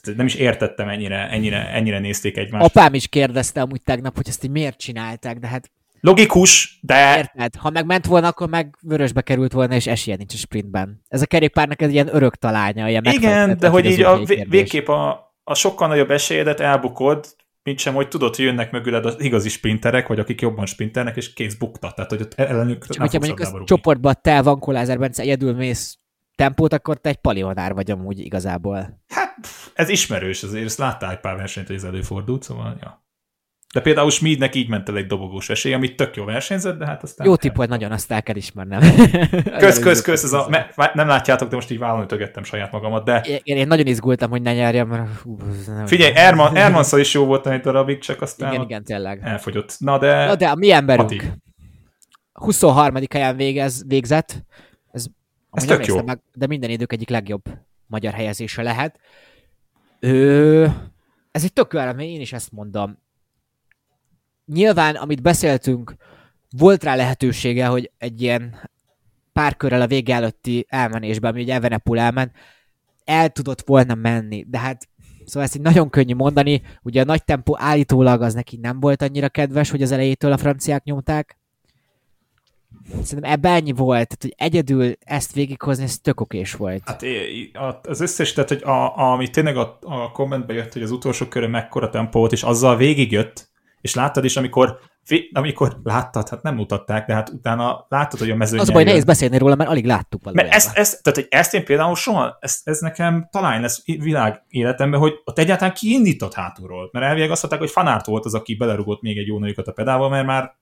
[SPEAKER 6] Tehát nem is értettem ennyire, ennyire, ennyire nézték egymást.
[SPEAKER 5] Apám is kérdezte amúgy tegnap, hogy ezt így miért csinálták, de hát
[SPEAKER 6] Logikus, de
[SPEAKER 5] Érted? Ha meg ment volna, akkor meg vörösbe került volna, és esélye nincs a sprintben. Ez a kerékpárnak egy ilyen örök talánya, ilyen
[SPEAKER 6] Igen, de hogy így a
[SPEAKER 5] kérdés.
[SPEAKER 6] végképp a, a sokkal nagyobb esélyedet elbukod, mint sem, hogy tudod, hogy jönnek mögüled az igazi sprinterek, vagy akik jobban sprinternek, és kész bukta. Tehát, hogy ott ellenük
[SPEAKER 5] Csak hogyha mondjuk a csoportban te van Kolázer Bence egyedül mész tempót, akkor te egy palionára vagy amúgy igazából.
[SPEAKER 6] Hát, ez ismerős, azért ezt láttál egy pár versenyt, hogy ez előfordult, szóval, ja. De például Schmidnek így ment el egy dobogós esély, amit tök jó versenyzett, de hát aztán...
[SPEAKER 5] Jó tipp volt nagyon, azt el kell ismernem.
[SPEAKER 6] Kösz, kösz, kösz, ez a, me, nem látjátok, de most így vállalni tögettem saját magamat, de...
[SPEAKER 5] Én, én nagyon izgultam, hogy ne nyerjem, mert... Hú, nem
[SPEAKER 6] Figyelj, Erman, Ermanszal is jó volt egy darabig, csak aztán
[SPEAKER 5] Igen, igen, tényleg.
[SPEAKER 6] elfogyott. Na de...
[SPEAKER 5] Na de a mi emberünk
[SPEAKER 6] Mati.
[SPEAKER 5] 23. helyen végez, végzett. Ez, amúgy
[SPEAKER 6] tök jó.
[SPEAKER 5] Meg, de minden idők egyik legjobb magyar helyezése lehet. Ő, ez egy tök jó én is ezt mondom. Nyilván, amit beszéltünk, volt rá lehetősége, hogy egy ilyen pár körrel a vége előtti elmenésben, ami ugye Evenepul elment, el tudott volna menni, de hát Szóval ezt így nagyon könnyű mondani, ugye a nagy tempó állítólag az neki nem volt annyira kedves, hogy az elejétől a franciák nyomták. Szerintem ebben ennyi volt, tehát hogy egyedül ezt végighozni, ez tök okés volt.
[SPEAKER 6] Hát az összes, tehát hogy a, a, ami tényleg a, a kommentbe jött, hogy az utolsó körön mekkora tempó volt, és azzal végigjött, és láttad is, amikor, amikor láttad, hát nem mutatták, de hát utána láttad, hogy a mezőnyen
[SPEAKER 5] Az a baj, nehéz beszélni róla, mert alig láttuk
[SPEAKER 6] Mert
[SPEAKER 5] valójában.
[SPEAKER 6] ezt, ezt, tehát, hogy ezt én például soha, ez, ez nekem talán lesz világ életemben, hogy ott egyáltalán kiindított hátulról. Mert elvileg azt mondták, hogy fanárt volt az, aki belerugott még egy jó nagyokat a pedálba, mert már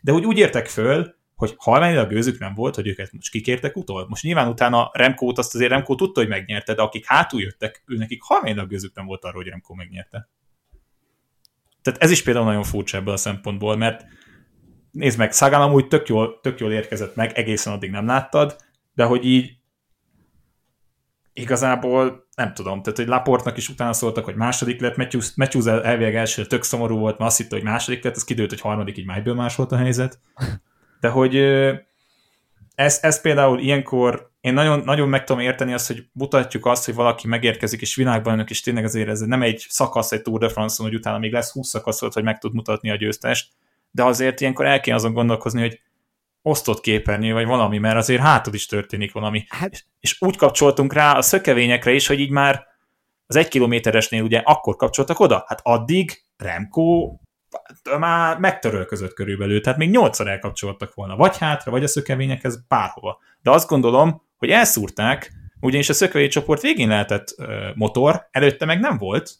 [SPEAKER 6] de hogy úgy értek föl, hogy halványilag gőzük nem volt, hogy őket most kikértek utol. Most nyilván utána Remkót, azt azért Remkó tudta, hogy megnyerte, de akik hátul jöttek, ő nekik halványilag gőzük nem volt arra, hogy Remkó megnyerte. Tehát ez is például nagyon furcsa ebből a szempontból, mert nézd meg, Sagan amúgy tök jól, tök jól érkezett meg, egészen addig nem láttad, de hogy így igazából nem tudom, tehát hogy Laportnak is utána szóltak, hogy második lett, Matthews, Matthews el- elvileg első tök szomorú volt, mert azt hitte, hogy második lett, az kidőlt, hogy harmadik, így májből más volt a helyzet. De hogy ez, ez például ilyenkor én nagyon, nagyon meg tudom érteni azt, hogy mutatjuk azt, hogy valaki megérkezik, és világbajnok, és tényleg azért ez nem egy szakasz egy Tour de France-on, hogy utána még lesz 20 szakaszot, hogy meg tud mutatni a győztest, de azért ilyenkor el kéne azon gondolkozni, hogy osztott képernyő, vagy valami, mert azért hátad is történik valami.
[SPEAKER 5] Hát
[SPEAKER 6] És úgy kapcsoltunk rá a szökevényekre is, hogy így már az egy kilométeresnél ugye akkor kapcsoltak oda, hát addig Remco már megtörölközött körülbelül, tehát még nyolcszor elkapcsoltak volna, vagy hátra, vagy a szökevényekhez bárhova. De azt gondolom, hogy elszúrták, ugyanis a szökevény csoport végén lehetett ö, motor, előtte meg nem volt,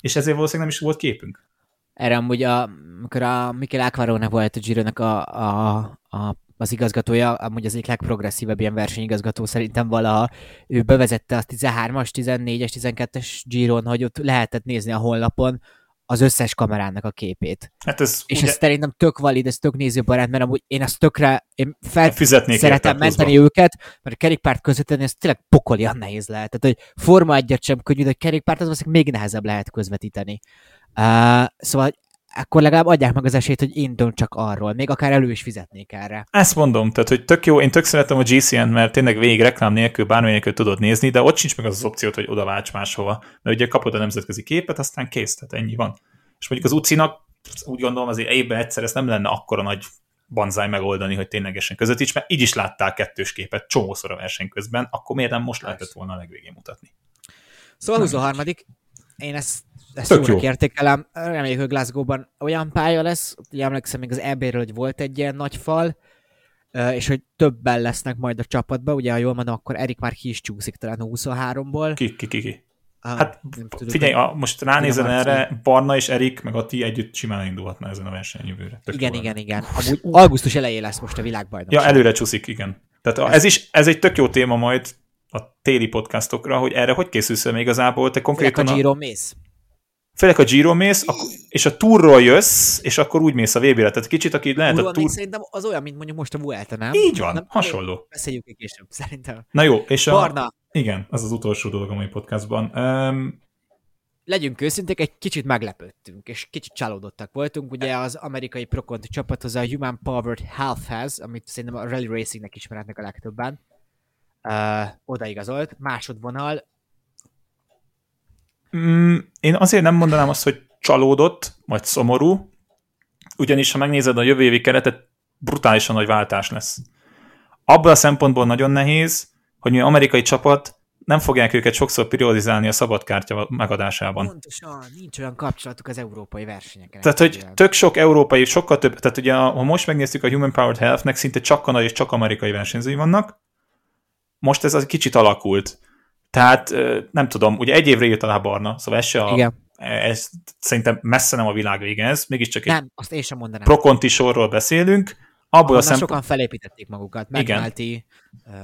[SPEAKER 6] és ezért valószínűleg nem is volt képünk.
[SPEAKER 5] erre amúgy, a, amikor a Mikel Aquarone volt a Gironak a, a, a, az igazgatója, amúgy az egyik legprogresszívebb ilyen versenyigazgató szerintem valaha, ő bevezette a 13-as, 14-es, 12-es Giron, hogy ott lehetett nézni a honlapon az összes kamerának a képét.
[SPEAKER 6] Hát ez
[SPEAKER 5] És
[SPEAKER 6] ugye
[SPEAKER 5] ez szerintem tök valid, ez tök nézőbarát, mert amúgy én azt tökre, én fel
[SPEAKER 6] fizetnék
[SPEAKER 5] szeretem menteni őket, mert a kerékpárt közvetíteni, ez tényleg pokolian nehéz lehet. Tehát, hogy Forma egyet sem könnyű, de a kerékpárt az még nehezebb lehet közvetíteni. Uh, szóval akkor legalább adják meg az esélyt, hogy én csak arról. Még akár elő is fizetnék erre.
[SPEAKER 6] Ezt mondom, tehát hogy tök jó, én tök szeretem a GCN-t, mert tényleg végig reklám nélkül, bármi nélkül tudod nézni, de ott sincs meg az az opciót, hogy oda válts máshova. Mert ugye kapod a nemzetközi képet, aztán kész, tehát ennyi van. És mondjuk az UCI-nak úgy gondolom azért évben egyszer ez nem lenne akkora nagy banzáj megoldani, hogy ténylegesen közvetíts, mert így is láttál kettős képet csomószor a verseny közben, akkor miért nem most lehetett volna a legvégén mutatni?
[SPEAKER 5] Szóval 23 én ezt, ezt
[SPEAKER 6] Tök
[SPEAKER 5] jónak
[SPEAKER 6] jó.
[SPEAKER 5] értékelem. Reméljük, hogy Glasgow-ban olyan pálya lesz. Ugye emlékszem még az EB-ről, hogy volt egy ilyen nagy fal, és hogy többen lesznek majd a csapatba. Ugye, ha jól mondom, akkor Erik már ki is csúszik talán a 23-ból.
[SPEAKER 6] Ki, ki, ki, ki.
[SPEAKER 5] Ah,
[SPEAKER 6] Hát
[SPEAKER 5] nem tudok,
[SPEAKER 6] figyelj, a, most ránézel erre, Barna és Erik, meg a ti együtt simán indulhatna ezen a versenyen jövőre. Tök
[SPEAKER 5] Igen, igen, igen. Amúgy augusztus elején lesz most a világbajnokság.
[SPEAKER 6] Ja, előre csúszik, igen. Tehát a, ez is, ez egy tök jó téma majd a téli podcastokra, hogy erre hogy készülsz még igazából, te
[SPEAKER 5] Főleg
[SPEAKER 6] konkrétan
[SPEAKER 5] a
[SPEAKER 6] a,
[SPEAKER 5] Giro mész.
[SPEAKER 6] főleg a Giro mész, és a túrról jössz, és akkor úgy mész a VB-re. Tehát kicsit, aki lehet a
[SPEAKER 5] Túron még
[SPEAKER 6] túr...
[SPEAKER 5] szerintem az olyan, mint mondjuk most a Vuelta, nem?
[SPEAKER 6] Így van,
[SPEAKER 5] nem,
[SPEAKER 6] hasonló.
[SPEAKER 5] Beszéljük egy később, szerintem.
[SPEAKER 6] Na jó, és a...
[SPEAKER 5] Barna,
[SPEAKER 6] Igen, az az utolsó dolog a mai podcastban. Um,
[SPEAKER 5] legyünk őszinték, egy kicsit meglepődtünk, és kicsit csalódottak voltunk. Ugye az amerikai Procont csapathoz, a Human Powered Healthhez, amit szerintem a Rally Racingnek ismerhetnek a legtöbben, uh, odaigazolt, másodvonal.
[SPEAKER 6] Mm, én azért nem mondanám azt, hogy csalódott, vagy szomorú, ugyanis ha megnézed a jövő évi keretet, brutálisan nagy váltás lesz. Abban a szempontból nagyon nehéz, hogy mi amerikai csapat nem fogják őket sokszor priorizálni a szabadkártya megadásában.
[SPEAKER 5] Pontosan, nincs olyan kapcsolatuk az európai versenyeken.
[SPEAKER 6] Tehát, hogy tök sok európai, sokkal több, tehát ugye ha most megnéztük a Human Powered Health-nek, szinte csak kanai és csak amerikai versenyzői vannak, most ez az kicsit alakult. Tehát nem tudom, ugye egy évre jött alá Barna, szóval ez se a,
[SPEAKER 5] Igen.
[SPEAKER 6] ez szerintem messze nem a világ vége ez, mégiscsak egy
[SPEAKER 5] Nem, azt én sem mondanám.
[SPEAKER 6] prokonti sorról beszélünk, abból a szempont...
[SPEAKER 5] sokan felépítették magukat. McNulty, uh,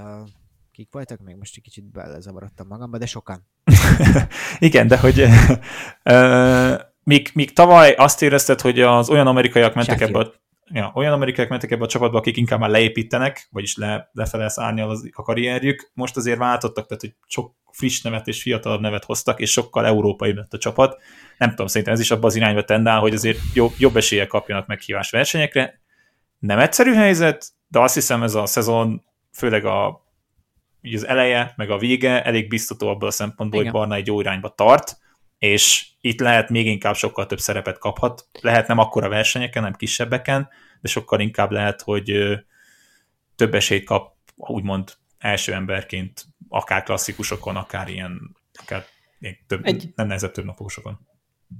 [SPEAKER 5] kik voltak? Még most egy kicsit belezavarodtam magamba, de sokan.
[SPEAKER 6] Igen, de hogy uh, míg, míg tavaly azt érezted, hogy az olyan amerikaiak mentek
[SPEAKER 5] Sheffield.
[SPEAKER 6] ebbe a Ja, olyan amerikaiak mentek ebbe a csapatba, akik inkább már leépítenek, vagyis le, lefele szárnyal az, a karrierjük. Most azért váltottak, tehát hogy sok friss nevet és fiatalabb nevet hoztak, és sokkal európai lett a csapat. Nem tudom, szerintem ez is abban az irányba tendál, hogy azért jobb, jobb esélye kapjanak meghívás versenyekre. Nem egyszerű helyzet, de azt hiszem ez a szezon, főleg a, így az eleje, meg a vége elég biztató abból a szempontból,
[SPEAKER 5] Igen.
[SPEAKER 6] hogy Barna egy jó irányba tart, és itt lehet még inkább sokkal több szerepet kaphat. Lehet nem akkora versenyeken, nem kisebbeken, de sokkal inkább lehet, hogy több esélyt kap, úgymond első emberként, akár klasszikusokon, akár ilyen, akár több,
[SPEAKER 7] egy...
[SPEAKER 6] nem nehezebb több naposokon.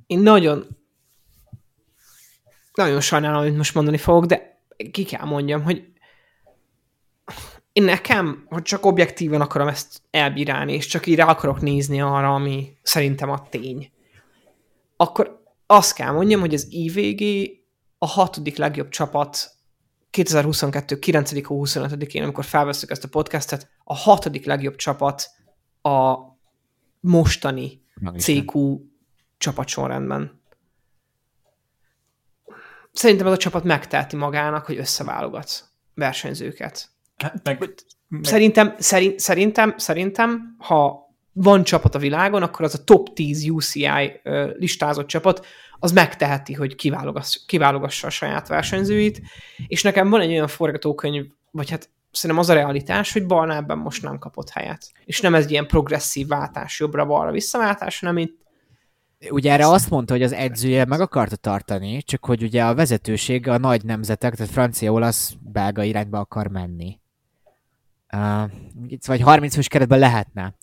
[SPEAKER 7] Én nagyon nagyon sajnálom, amit most mondani fogok, de ki kell mondjam, hogy én nekem, hogy csak objektíven akarom ezt elbírálni, és csak így rá akarok nézni arra, ami szerintem a tény, akkor azt kell mondjam, hogy az IVG a hatodik legjobb csapat 2022. 9. hó 25-én, amikor felveszük ezt a podcastet, a hatodik legjobb csapat a mostani. CQ csapatsorrendben. Szerintem ez a csapat megteheti magának, hogy összeválogat versenyzőket.
[SPEAKER 6] Hát meg, meg,
[SPEAKER 7] Szerintem, szerint, szerintem, szerintem, ha van csapat a világon, akkor az a top 10 UCI listázott csapat, az megteheti, hogy kiválogass, kiválogassa a saját versenyzőit, és nekem van egy olyan forgatókönyv, vagy hát szerintem az a realitás, hogy Barna ebben most nem kapott helyet. És nem ez egy ilyen progresszív váltás, jobbra-balra visszaváltás, hanem itt
[SPEAKER 5] Ugye erre azt mondta, hogy az edzője meg akarta tartani, csak hogy ugye a vezetőség a nagy nemzetek, tehát francia, olasz, belga irányba akar menni. Uh, vagy 30 fős keretben lehetne.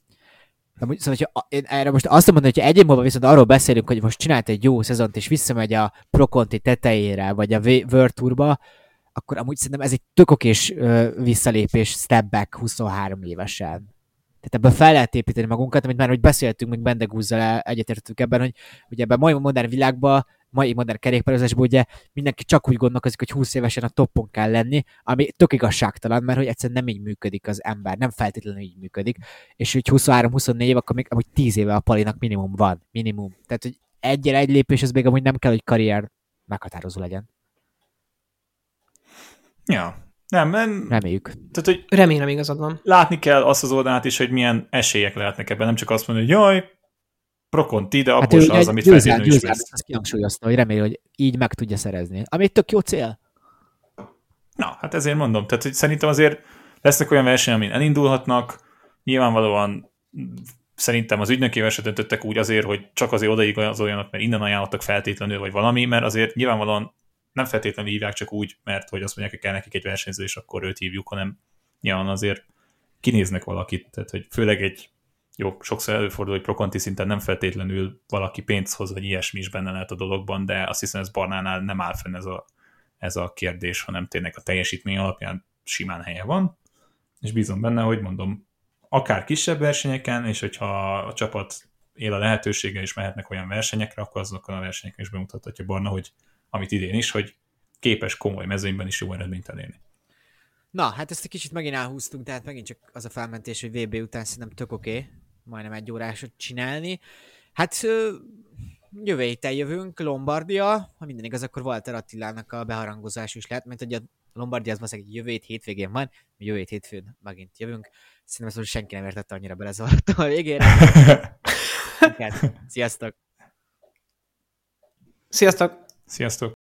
[SPEAKER 5] De Szóval, hogyha, én erre most azt mondom, hogy egy múlva viszont arról beszélünk, hogy most csinált egy jó szezont, és visszamegy a Proconti tetejére, vagy a World Tourba, akkor amúgy szerintem ez egy tök visszalépés, step back 23 évesen. Tehát ebben fel lehet építeni magunkat, amit már hogy beszéltünk, még Bendegúzzal egyetértettük ebben, hogy ugye ebben a mai modern világban, mai modern kerékpározásban ugye mindenki csak úgy gondolkozik, hogy 20 évesen a toppon kell lenni, ami tök igazságtalan, mert hogy egyszerűen nem így működik az ember, nem feltétlenül így működik, és hogy 23-24 év, akkor még amúgy 10 éve a palinak minimum van, minimum. Tehát, hogy egyel egy lépés, az még amúgy nem kell, hogy karrier meghatározó legyen.
[SPEAKER 6] ja, nem, nem,
[SPEAKER 5] Reméljük.
[SPEAKER 6] tehát hogy
[SPEAKER 7] remélem igazad van.
[SPEAKER 6] látni kell azt az oldalát is, hogy milyen esélyek lehetnek ebben, nem csak azt mondani, hogy jaj, Prokonti, de
[SPEAKER 5] Hát
[SPEAKER 6] abból
[SPEAKER 5] ugye
[SPEAKER 6] az, amit
[SPEAKER 5] győzel,
[SPEAKER 6] is
[SPEAKER 5] győzel,
[SPEAKER 6] vesz.
[SPEAKER 5] azt kihangsúlyozta, hogy reméli, hogy így meg tudja szerezni. Ami egy tök jó cél.
[SPEAKER 6] Na, hát ezért mondom, tehát hogy szerintem azért lesznek olyan versenyek, amin elindulhatnak, nyilvánvalóan szerintem az ügynökével se döntöttek úgy azért, hogy csak azért odaigazoljanak, mert innen ajánlottak feltétlenül, vagy valami, mert azért nyilvánvalóan nem feltétlenül hívják csak úgy, mert hogy azt mondják, hogy kell nekik egy versenyző, és akkor őt hívjuk, hanem nyilván azért kinéznek valakit, tehát hogy főleg egy jó, sokszor előfordul, hogy prokonti szinten nem feltétlenül valaki pénzt hoz, vagy ilyesmi is benne lehet a dologban, de azt hiszem ez Barnánál nem áll fenn ez a, ez a kérdés, hanem tényleg a teljesítmény alapján simán helye van, és bízom benne, hogy mondom, akár kisebb versenyeken, és hogyha a csapat él a lehetősége, és mehetnek olyan versenyekre, akkor azokon a versenyeken is bemutathatja Barna, hogy amit idén is, hogy képes komoly mezőnyben is jó eredményt elérni.
[SPEAKER 5] Na, hát ezt egy kicsit megint elhúztunk, tehát megint csak az a felmentés, hogy VB után szerintem tök oké, okay, majdnem egy órásot csinálni. Hát jövő héten jövünk, Lombardia, ha minden igaz, akkor Walter Attilának a beharangozás is lehet, mert ugye a Lombardia az valószínűleg jövő hét hétvégén van, mi jövő hét hétfőn megint jövünk. Szerintem ezt most senki nem értette annyira belezavartam a végére. Sziasztok!
[SPEAKER 7] Sziasztok!
[SPEAKER 6] Sziasztok!